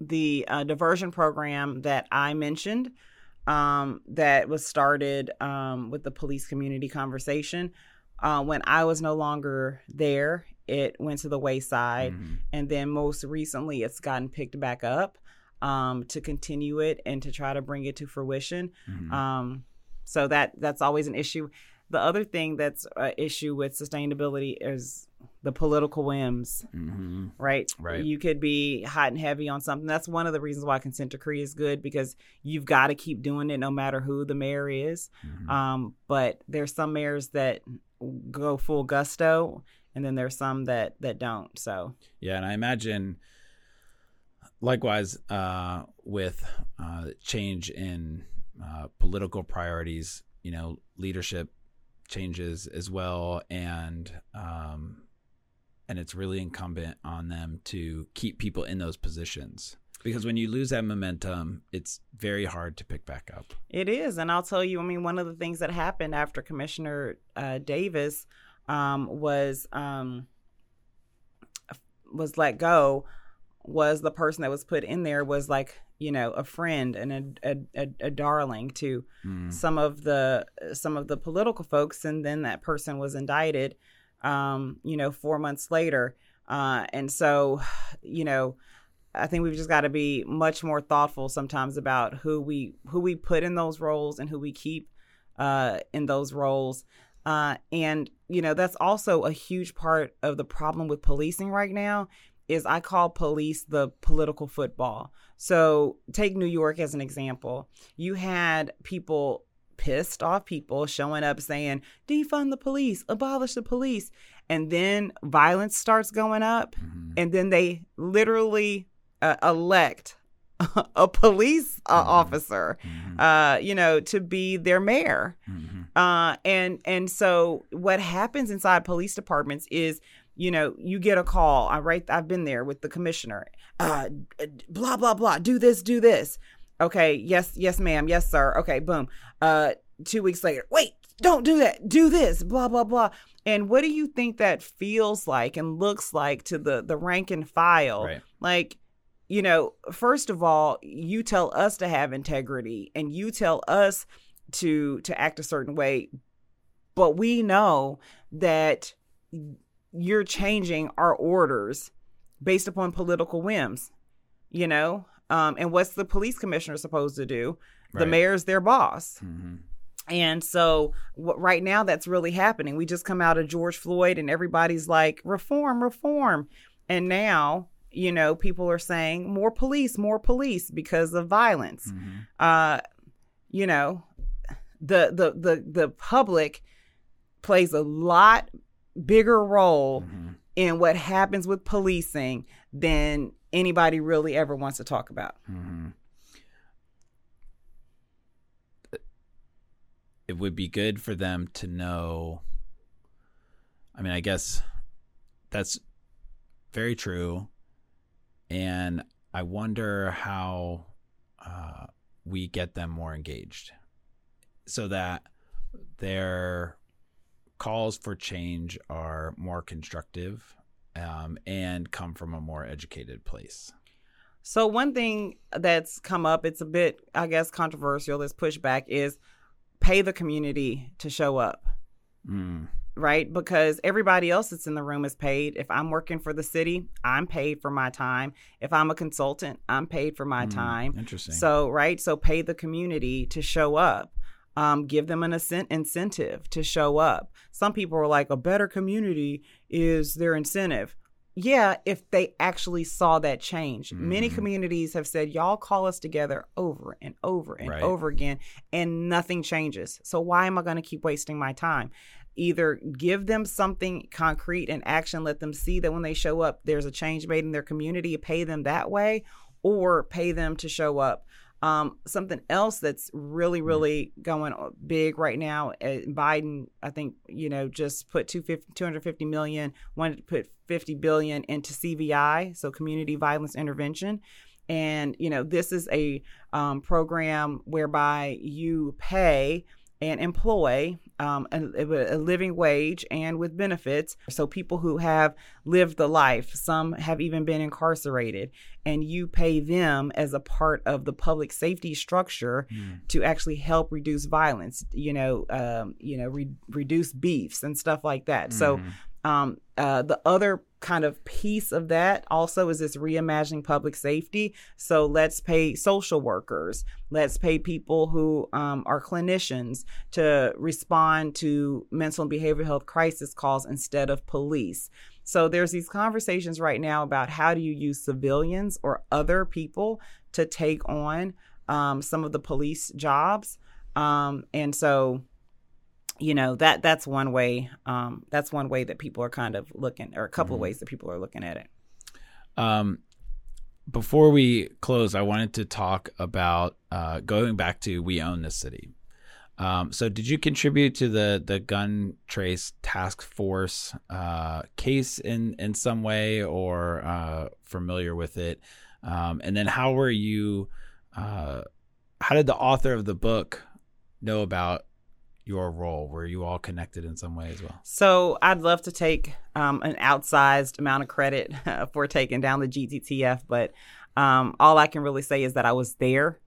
the uh, diversion program that I mentioned um, that was started um, with the police community conversation uh, when I was no longer there, it went to the wayside. Mm-hmm. And then most recently, it's gotten picked back up um, to continue it and to try to bring it to fruition. Mm-hmm. Um, so that that's always an issue. The other thing that's an issue with sustainability is the political whims, mm-hmm. right? Right. You could be hot and heavy on something. That's one of the reasons why consent decree is good because you've got to keep doing it no matter who the mayor is. Mm-hmm. Um, but there's some mayors that go full gusto and then there's some that that don't so. Yeah and i imagine likewise uh, with uh, change in uh, political priorities you know leadership changes as well and um, and it's really incumbent on them to keep people in those positions because when you lose that momentum, it's very hard to pick back up. It is, and I'll tell you. I mean, one of the things that happened after Commissioner uh, Davis um, was um, was let go was the person that was put in there was like you know a friend and a a, a darling to mm. some of the some of the political folks, and then that person was indicted. Um, you know, four months later, uh, and so you know I think we've just got to be much more thoughtful sometimes about who we who we put in those roles and who we keep uh, in those roles. Uh, and you know that's also a huge part of the problem with policing right now is I call police the political football. So take New York as an example. You had people pissed off people showing up saying defund the police, abolish the police, and then violence starts going up, mm-hmm. and then they literally uh, elect a police uh, mm-hmm. officer, mm-hmm. Uh, you know, to be their mayor. Mm-hmm. Uh, and and so what happens inside police departments is, you know, you get a call. I write. I've been there with the commissioner. Uh, blah blah blah. Do this. Do this. Okay. Yes. Yes, ma'am. Yes, sir. Okay. Boom. Uh, two weeks later. Wait. Don't do that. Do this. Blah blah blah. And what do you think that feels like and looks like to the the rank and file? Right. Like you know, first of all, you tell us to have integrity and you tell us to to act a certain way, but we know that you're changing our orders based upon political whims, you know? Um, and what's the police commissioner supposed to do? Right. The mayor's their boss. Mm-hmm. And so what, right now that's really happening. We just come out of George Floyd and everybody's like reform, reform. And now you know, people are saying more police, more police because of violence. Mm-hmm. Uh, you know, the the the the public plays a lot bigger role mm-hmm. in what happens with policing than anybody really ever wants to talk about. Mm-hmm. It would be good for them to know. I mean, I guess that's very true and I wonder how uh, we get them more engaged so that their calls for change are more constructive um, and come from a more educated place. So, one thing that's come up, it's a bit, I guess, controversial, this pushback is pay the community to show up. Mm right? Because everybody else that's in the room is paid. If I'm working for the city, I'm paid for my time. If I'm a consultant, I'm paid for my mm, time. Interesting. So, right? So, pay the community to show up. Um, give them an incentive to show up. Some people are like, a better community is their incentive. Yeah, if they actually saw that change. Mm. Many communities have said, y'all call us together over and over and right. over again, and nothing changes. So, why am I going to keep wasting my time? Either give them something concrete and action, let them see that when they show up, there's a change made in their community, pay them that way, or pay them to show up. Um, something else that's really, mm. really going big right now, uh, Biden, I think, you know, just put 250, 250 million, wanted to put 50 billion into CVI, so community violence intervention. And, you know, this is a um, program whereby you pay and employ um, a, a, living wage and with benefits. So, people who have lived the life, some have even been incarcerated, and you pay them as a part of the public safety structure mm. to actually help reduce violence, you know, um, you know, re- reduce beefs and stuff like that. Mm. So, um, uh, the other kind of piece of that also is this reimagining public safety. So let's pay social workers, let's pay people who um, are clinicians to respond to mental and behavioral health crisis calls instead of police. So there's these conversations right now about how do you use civilians or other people to take on um, some of the police jobs. Um, and so you know that that's one way um, that's one way that people are kind of looking or a couple mm-hmm. of ways that people are looking at it. Um, before we close i wanted to talk about uh, going back to we own this city. Um, so did you contribute to the the gun trace task force uh, case in in some way or uh, familiar with it? Um, and then how were you uh, how did the author of the book know about your role? Were you all connected in some way as well? So I'd love to take um, an outsized amount of credit for taking down the GTTF, but um, all I can really say is that I was there.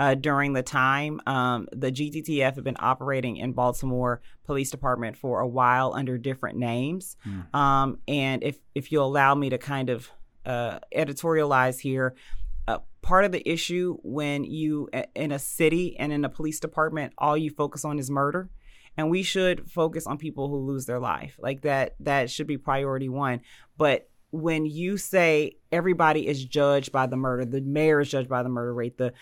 Uh, during the time. Um, the GTTF had been operating in Baltimore Police Department for a while under different names. Mm. Um, and if if you allow me to kind of uh, editorialize here, part of the issue when you in a city and in a police department all you focus on is murder and we should focus on people who lose their life. Like that that should be priority 1. But when you say everybody is judged by the murder, the mayor is judged by the murder rate, the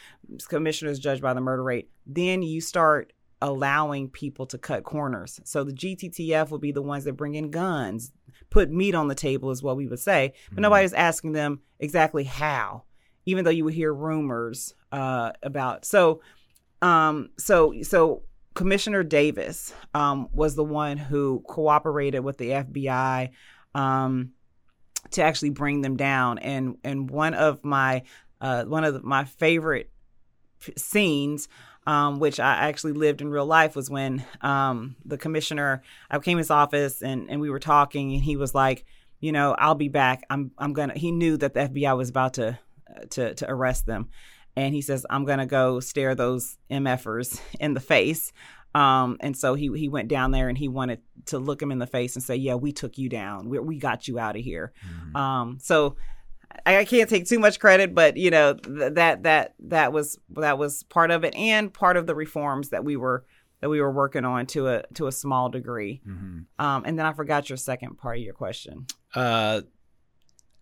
commissioner is judged by the murder rate, then you start allowing people to cut corners. So the GTTF would be the ones that bring in guns, put meat on the table, is what we would say. But mm-hmm. nobody's asking them exactly how, even though you would hear rumors uh, about. So, um, so, so Commissioner Davis um, was the one who cooperated with the FBI. Um, to actually bring them down. And and one of my uh, one of the, my favorite scenes, um, which I actually lived in real life, was when um, the commissioner I came to his office and and we were talking, and he was like, you know, I'll be back. I'm I'm gonna. He knew that the FBI was about to to to arrest them. And he says, I'm going to go stare those MFers in the face. Um, and so he he went down there and he wanted to look him in the face and say, "Yeah, we took you down. We, we got you out of here." Mm-hmm. Um, so I, I, can't take too much credit, but you know th- that that that was that was part of it and part of the reforms that we were that we were working on to a to a small degree. Mm-hmm. Um, and then I forgot your second part of your question. Uh,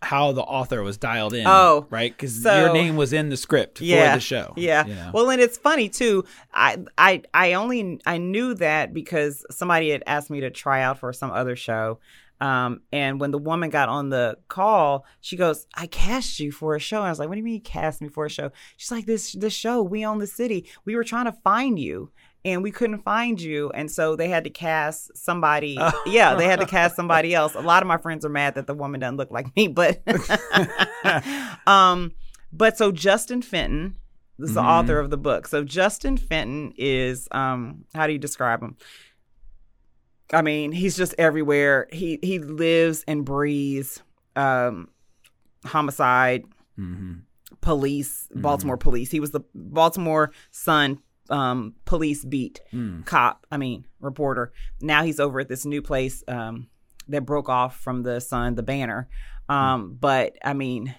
how the author was dialed in. Oh, right, because so, your name was in the script yeah, for the show. Yeah. You know? Well, and it's funny too. I I I only I knew that because somebody had asked me to try out for some other show. Um, and when the woman got on the call, she goes, "I cast you for a show." And I was like, "What do you mean you cast me for a show?" She's like, "This this show, We Own the City. We were trying to find you." And we couldn't find you and so they had to cast somebody yeah they had to cast somebody else a lot of my friends are mad that the woman doesn't look like me but um but so justin fenton is the mm-hmm. author of the book so justin fenton is um how do you describe him i mean he's just everywhere he he lives and breathes um homicide mm-hmm. police baltimore mm-hmm. police he was the baltimore sun um, police beat mm. cop, I mean, reporter. Now he's over at this new place um, that broke off from the Sun, the banner. Um, mm. But I mean,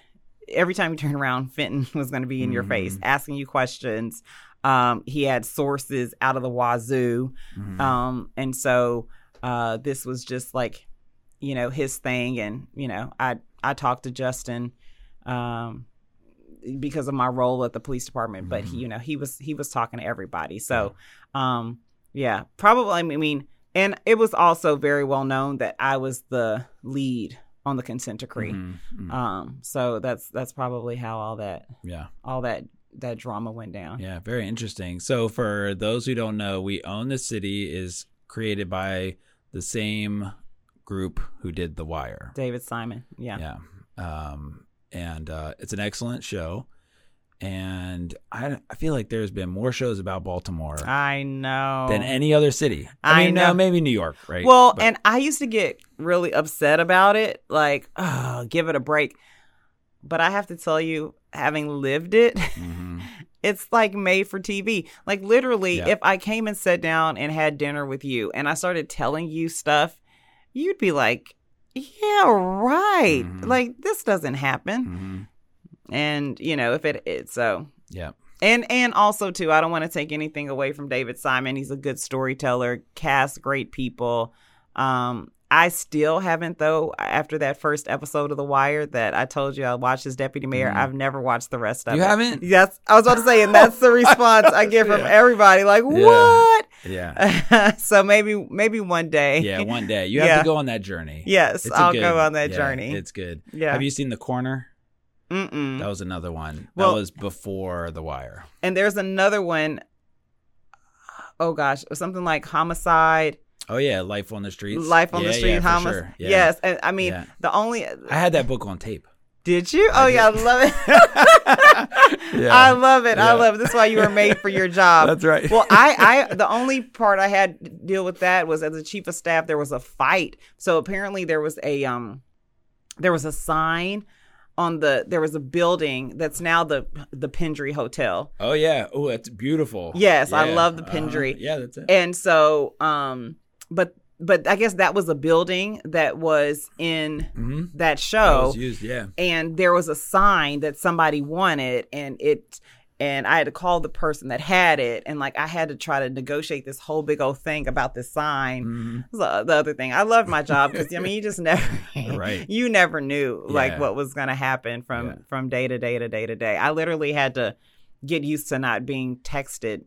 every time you turn around, Fenton was going to be in mm. your face, hmm. asking you questions. Um, he had sources out of the wazoo. Hmm. Um, and so uh, this was just like, you know, his thing. And, you know, I, I talked to Justin. Um, because of my role at the police department, but he, mm-hmm. you know, he was he was talking to everybody. So, um, yeah, probably. I mean, and it was also very well known that I was the lead on the consent decree. Mm-hmm. Mm-hmm. Um, so that's that's probably how all that yeah all that that drama went down. Yeah, very interesting. So for those who don't know, we own the city is created by the same group who did The Wire. David Simon. Yeah. Yeah. Um, and uh, it's an excellent show. And I, I feel like there's been more shows about Baltimore. I know than any other city. I, I mean, know. maybe New York, right? Well, but. and I used to get really upset about it, like, oh, give it a break. But I have to tell you, having lived it, mm-hmm. it's like made for TV. Like literally, if I came and sat down and had dinner with you, and I started telling you stuff, you'd be like, yeah, right. Mm-hmm. Like this doesn't happen. Mm-hmm. And you know, if it, it so yeah. And and also too, I don't want to take anything away from David Simon. He's a good storyteller, cast great people. Um, I still haven't though. After that first episode of The Wire that I told you I watched as deputy mayor, mm. I've never watched the rest of you it. You haven't? Yes, I was about to say, and that's the response I get from yeah. everybody. Like, yeah. what? Yeah. so maybe maybe one day. Yeah, one day you have yeah. to go on that journey. Yes, I'll good, go on that journey. It's good. Yeah. Have you seen The Corner? Mm-mm. That was another one. Well, that was before The Wire. And there's another one. Oh gosh, something like Homicide Oh yeah, Life on the Streets. Life on yeah, the Street, yeah, Hamas. Sure. Yeah. Yes, and I mean the only I had that book on tape. Did you? I oh did. yeah, I love it. yeah. I love it. I love it. That's why you were made for your job. That's right. well, I, I the only part I had to deal with that was as a chief of staff there was a fight. So apparently there was a um there was a sign on the there was a building that's now the the Pendry Hotel. Oh yeah. Oh, that's beautiful. Yes, yeah. I love the Pendry. Uh, yeah, that's it. And so um but but I guess that was a building that was in mm-hmm. that show. That used, yeah. And there was a sign that somebody wanted, and it and I had to call the person that had it, and like I had to try to negotiate this whole big old thing about this sign. Mhm. The, the other thing, I loved my job because I mean, you just never, Right. you never knew like what was going to happen from Yeah. from day to day to day to day. I literally had to get used to not being texted.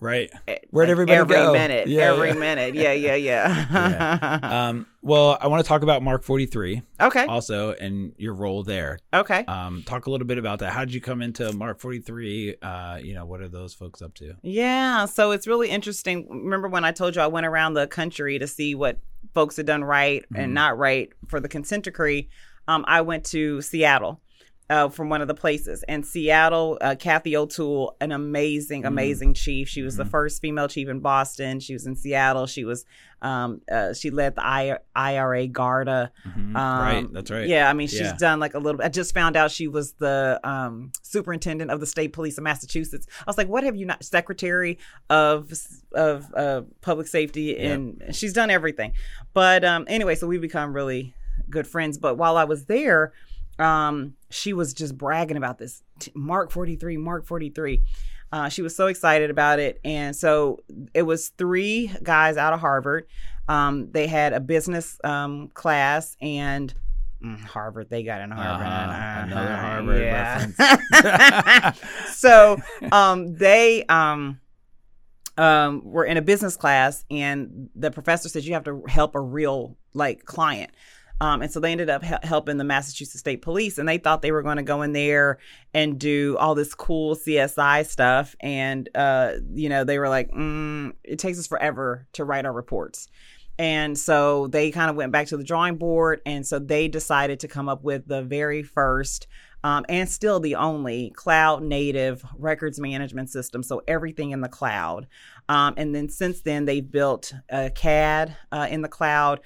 Right. eh, Where'd like, everybody every go? minute, Yeah, every yeah. minute, yeah, yeah, yeah. Um, well, I want to talk about Mark43 okay, also and your role there. okay. Um, talk a little bit about that. How did you come into Mark43? Uh, you know, what are those folks up to? Yeah, so it's really interesting. Remember when I told you I went around the country to see what folks had done right Mhm. and not right for the consent decree? Um, I went to Seattle uh, from one of the places, and Seattle, uh, Kathy O'Toole, an amazing, Mhm. amazing chief. She was the Mhm. first female chief in Boston. She was in Seattle. She was, um, uh, she led the IRA GARDA. Mhm. Um, right. That's right. Yeah, I mean, she's Yeah. done like a little. I just found out she was the um, superintendent of the state police of Massachusetts. I was like, what have you not? Secretary of of uh, public safety, and she's done everything. But um, anyway, so we become really good friends. But while I was there, um, she was just bragging about this Mark43, Mark forty three. Uh, she was so excited about it, and so it was three guys out of Harvard. Um, they had a business um, class and mm, Harvard. They got in Harvard. Uh-huh. Another Uh-huh, Harvard yeah. so um, they um, um, were in a business class, and the professor said you have to help a real like client. Um, and so they ended up he- helping the Massachusetts State Police, and they thought they were going to go in there and do all this cool CSI stuff. And uh, you know, they were like, mm, "It takes us forever to write our reports." And so they kind of went back to the drawing board, and so they decided to come up with the very first um, and still the only cloud native records management system. So everything in the cloud. Um, and then since then, they've built a CAD uh, in the cloud.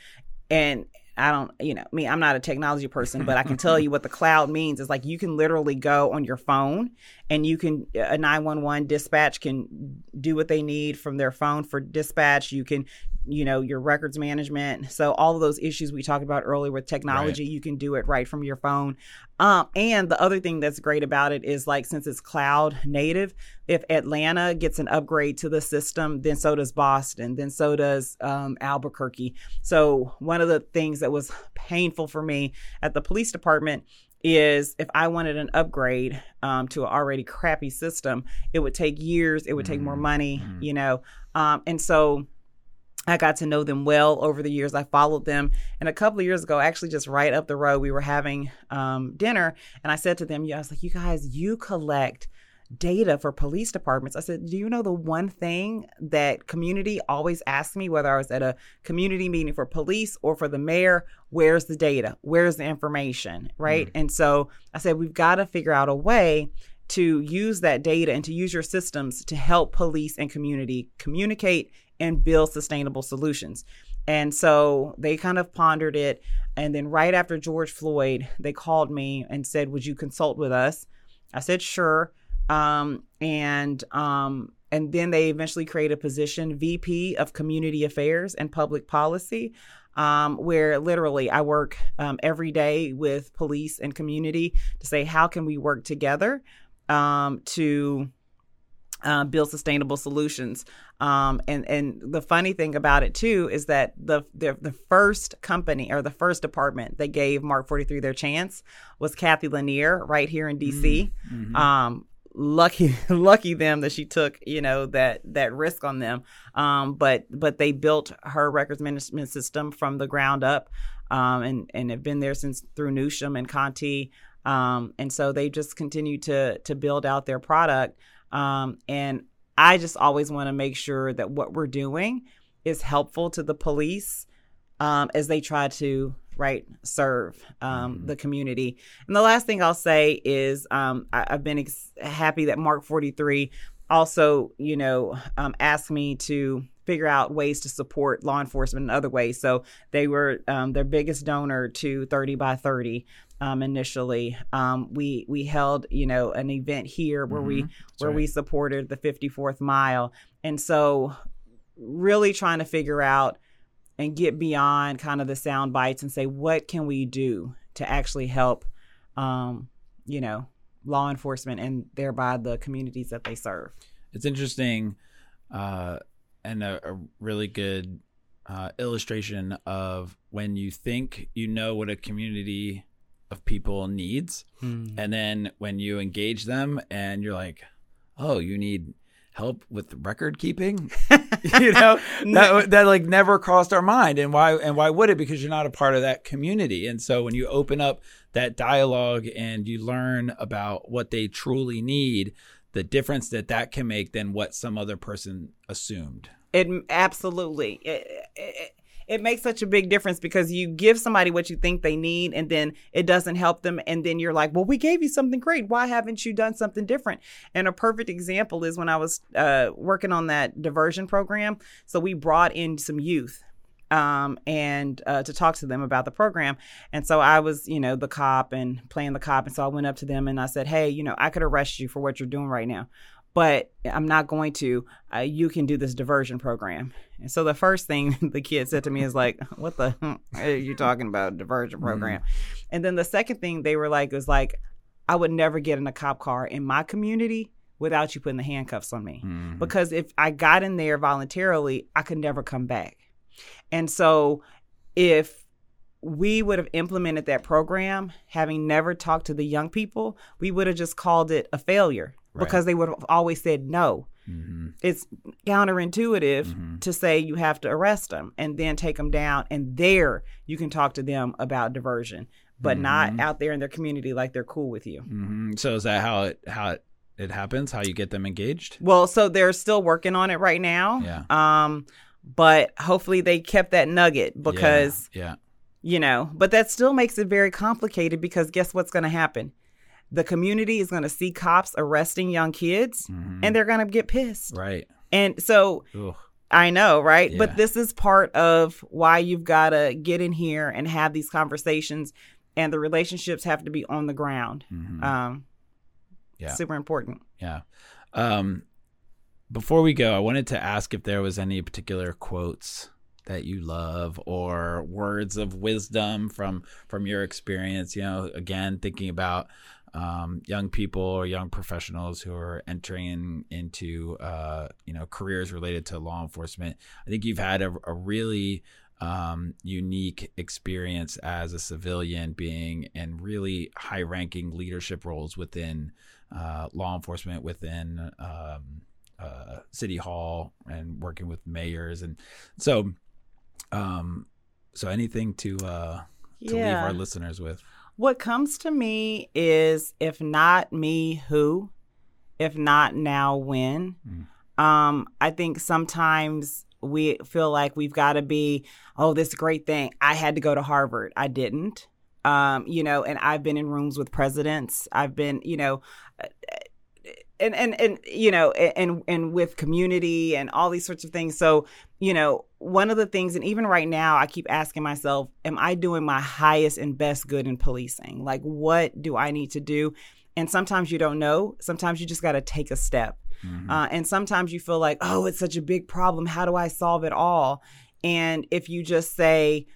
And I don't, you know, me, I'm not a technology person, but I can tell you what the cloud means. It's like you can literally go on your phone and you can, a 911 dispatch can do what they need from their phone for dispatch. You can, you know, your records management. So all of those issues we talked about earlier with technology, you can do it right from your phone. Um, and the other thing that's great about it is like since it's cloud native, if Atlanta gets an upgrade to the system, then so does Boston, then so does um, Albuquerque. So one of the things that was painful for me at the police department is if I wanted an upgrade um, to an already crappy system, it would take years, it would take more Mhm. money, Mhm. you know. Um, and so I got to know them well over the years. I followed them. And a couple of years ago, actually, just right up the road, we were having um, dinner. And I said to them, yeah, I was like, you guys, you collect data for police departments. I said, do you know the one thing that community always asks me, whether I was at a community meeting for police or for the mayor, where's the data? Where's the information? Right. Mm. And so I said, we've got to figure out a way to use that data and to use your systems to help police and community communicate and build sustainable solutions. And so they kind of pondered it. And then right after George Floyd, they called me and said, Would you consult with us? I said, Sure. Um, and um, and then they eventually create a position, VP of Community Affairs and Public Policy, um, where literally I work um, every day with police and community to say, how can we work together um, to uh, build sustainable solutions. Um, and and the funny thing about it too is that the, the the first company or the first department that gave Mark43 their chance was Cathy Lanier right here in DC. Mhm. Lucky lucky them that she took you know that that risk on them. Um, but but they built her records management system from the ground up, um, and and have been there since through Newsham and Contee. Um, and so they just continue to to build out their product. Um, and I just always want to make sure that what we're doing is helpful to the police um, as they try to right serve um, Mhm. the community. And the last thing I'll say is um, I, I've been ex- happy that Mark43 also, you know, um, asked me to figure out ways to support law enforcement in other ways. So they were um, their biggest donor to 30 by 30 um, initially. Um, we we held you know an event here where we Mhm. That's where right. we supported the 54th mile, and so really trying to figure out and get beyond kind of the sound bites and say what can we do to actually help, um, you know, law enforcement and thereby the communities that they serve. It's interesting uh, and a, a, really good uh, illustration of when you think you know what a community of people needs, mm. and then when you engage them and you're like, oh, you need help with record keeping? You know that, that like never crossed our mind. And why and why would it? Because you're not a part of that community. And so when you open up that dialogue and you learn about what they truly need the difference that that can make than what some other person assumed. It absolutely. It, it, it makes such a big difference because you give somebody what you think they need and then it doesn't help them. And then you're like well we gave you something great. Why haven't you done something different? And a perfect example is when i was uh, working on that diversion program. So we brought in some youth um, and uh, to talk to them about the program. And so I was, you know, the cop and playing the cop. And so I went up to them and I said, Hey, you know, I could arrest you for what you're doing right now but I'm not going to. Uh, you can do this diversion program. And so the first thing the kid said to me is like, "What the are you talking about diversion program?" Mm-hmm. And then the second thing they were like was like, "I would never get in a cop car in my community." Without you putting the handcuffs on me. Mm-hmm. Because if I got in there voluntarily, I could never come back. And so if we would have implemented that program, having never talked to the young people, we would have just called it a failure right. because they would have always said no. Mm-hmm. It's counterintuitive mm-hmm. to say you have to arrest them and then take them down, and there you can talk to them about diversion, but mm-hmm. not out there in their community like they're cool with you. Mm-hmm. So is that how it how it, it happens? How you get them engaged? Well, so they're still working on it right now. Yeah. Um, but hopefully they kept that nugget because yeah. yeah. You know, but that still makes it very complicated because guess what's going to happen? The community is going to see cops arresting young kids mm-hmm. and they're going to get pissed. Right. And so Ugh. I know, right? Yeah. But this is part of why you've got to get in here and have these conversations and the relationships have to be on the ground. Mm-hmm. Um, yeah. Super important. Yeah. Um, before we go, I wanted to ask if there was any particular quotes that you love or words of wisdom from from your experience you know again thinking about um, young people or young professionals who are entering into uh, you know careers related to law enforcement. I think you've had a, a really um, unique experience as a civilian, being in really high-ranking leadership roles within uh, law enforcement, within um, uh, city hall, and working with mayors, and so. Um, so anything to uh, to yeah. leave our listeners with? What comes to me is if not me, who? If not now, when? Mm. Um, I think sometimes we feel like we've got to be, oh, this great thing. I had to go to Harvard. I didn't. Um, you know, and I've been in rooms with presidents. I've been, you know, and and and you know and and with community and all these sorts of things. So you know one of the things and even right now i keep asking myself am i doing my highest and best good in policing? Like what do i need to do? And sometimes you don't know. Sometimes you just got to take a step. Mm-hmm. uh, and sometimes you feel like oh it's such a big problem. How do i solve it all? And if you just say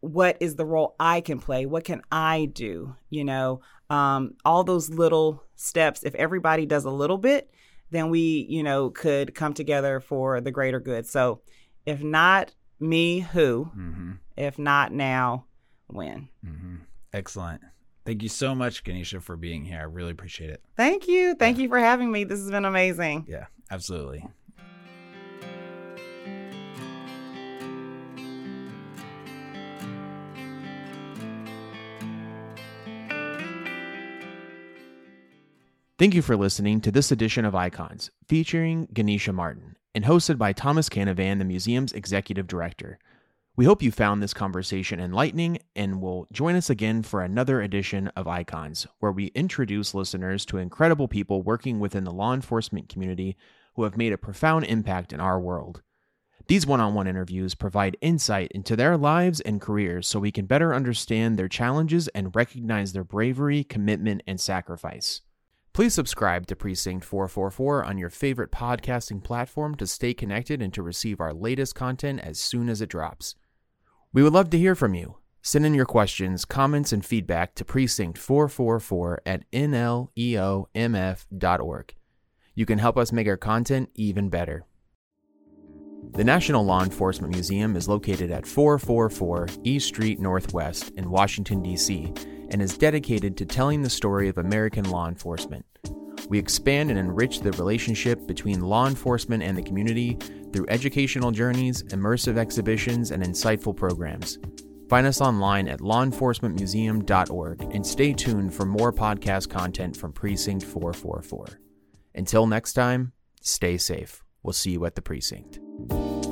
what is the role i can play? What can i do? You know um, all those little steps, if everybody does a little bit, then we, you know, could come together for the greater good. So if not me, who? Mm-hmm. If not now, when? Mm-hmm. Excellent. Thank you so much, Ganesha, for being here. I really appreciate it. Thank you. Thank yeah. you for having me. This has been amazing. Yeah, absolutely. Thank you for listening to this edition of Icons, featuring Ganesha Martin and hosted by Thomas Canavan, the museum's executive director. We hope you found this conversation enlightening and will join us again for another edition of Icons, where we introduce listeners to incredible people working within the law enforcement community who have made a profound impact in our world. These one on one interviews provide insight into their lives and careers so we can better understand their challenges and recognize their bravery, commitment, and sacrifice. Please subscribe to Precinct 444 on your favorite podcasting platform to stay connected and to receive our latest content as soon as it drops. We would love to hear from you. Send in your questions, comments, and feedback to Precinct 444 at nleomf.org. You can help us make our content even better. The National Law Enforcement Museum is located at 444 East Street Northwest in Washington, D.C., and is dedicated to telling the story of American law enforcement. We expand and enrich the relationship between law enforcement and the community through educational journeys, immersive exhibitions, and insightful programs. Find us online at lawenforcementmuseum.org and stay tuned for more podcast content from Precinct 444. Until next time, stay safe. We'll see you at the precinct. Bye.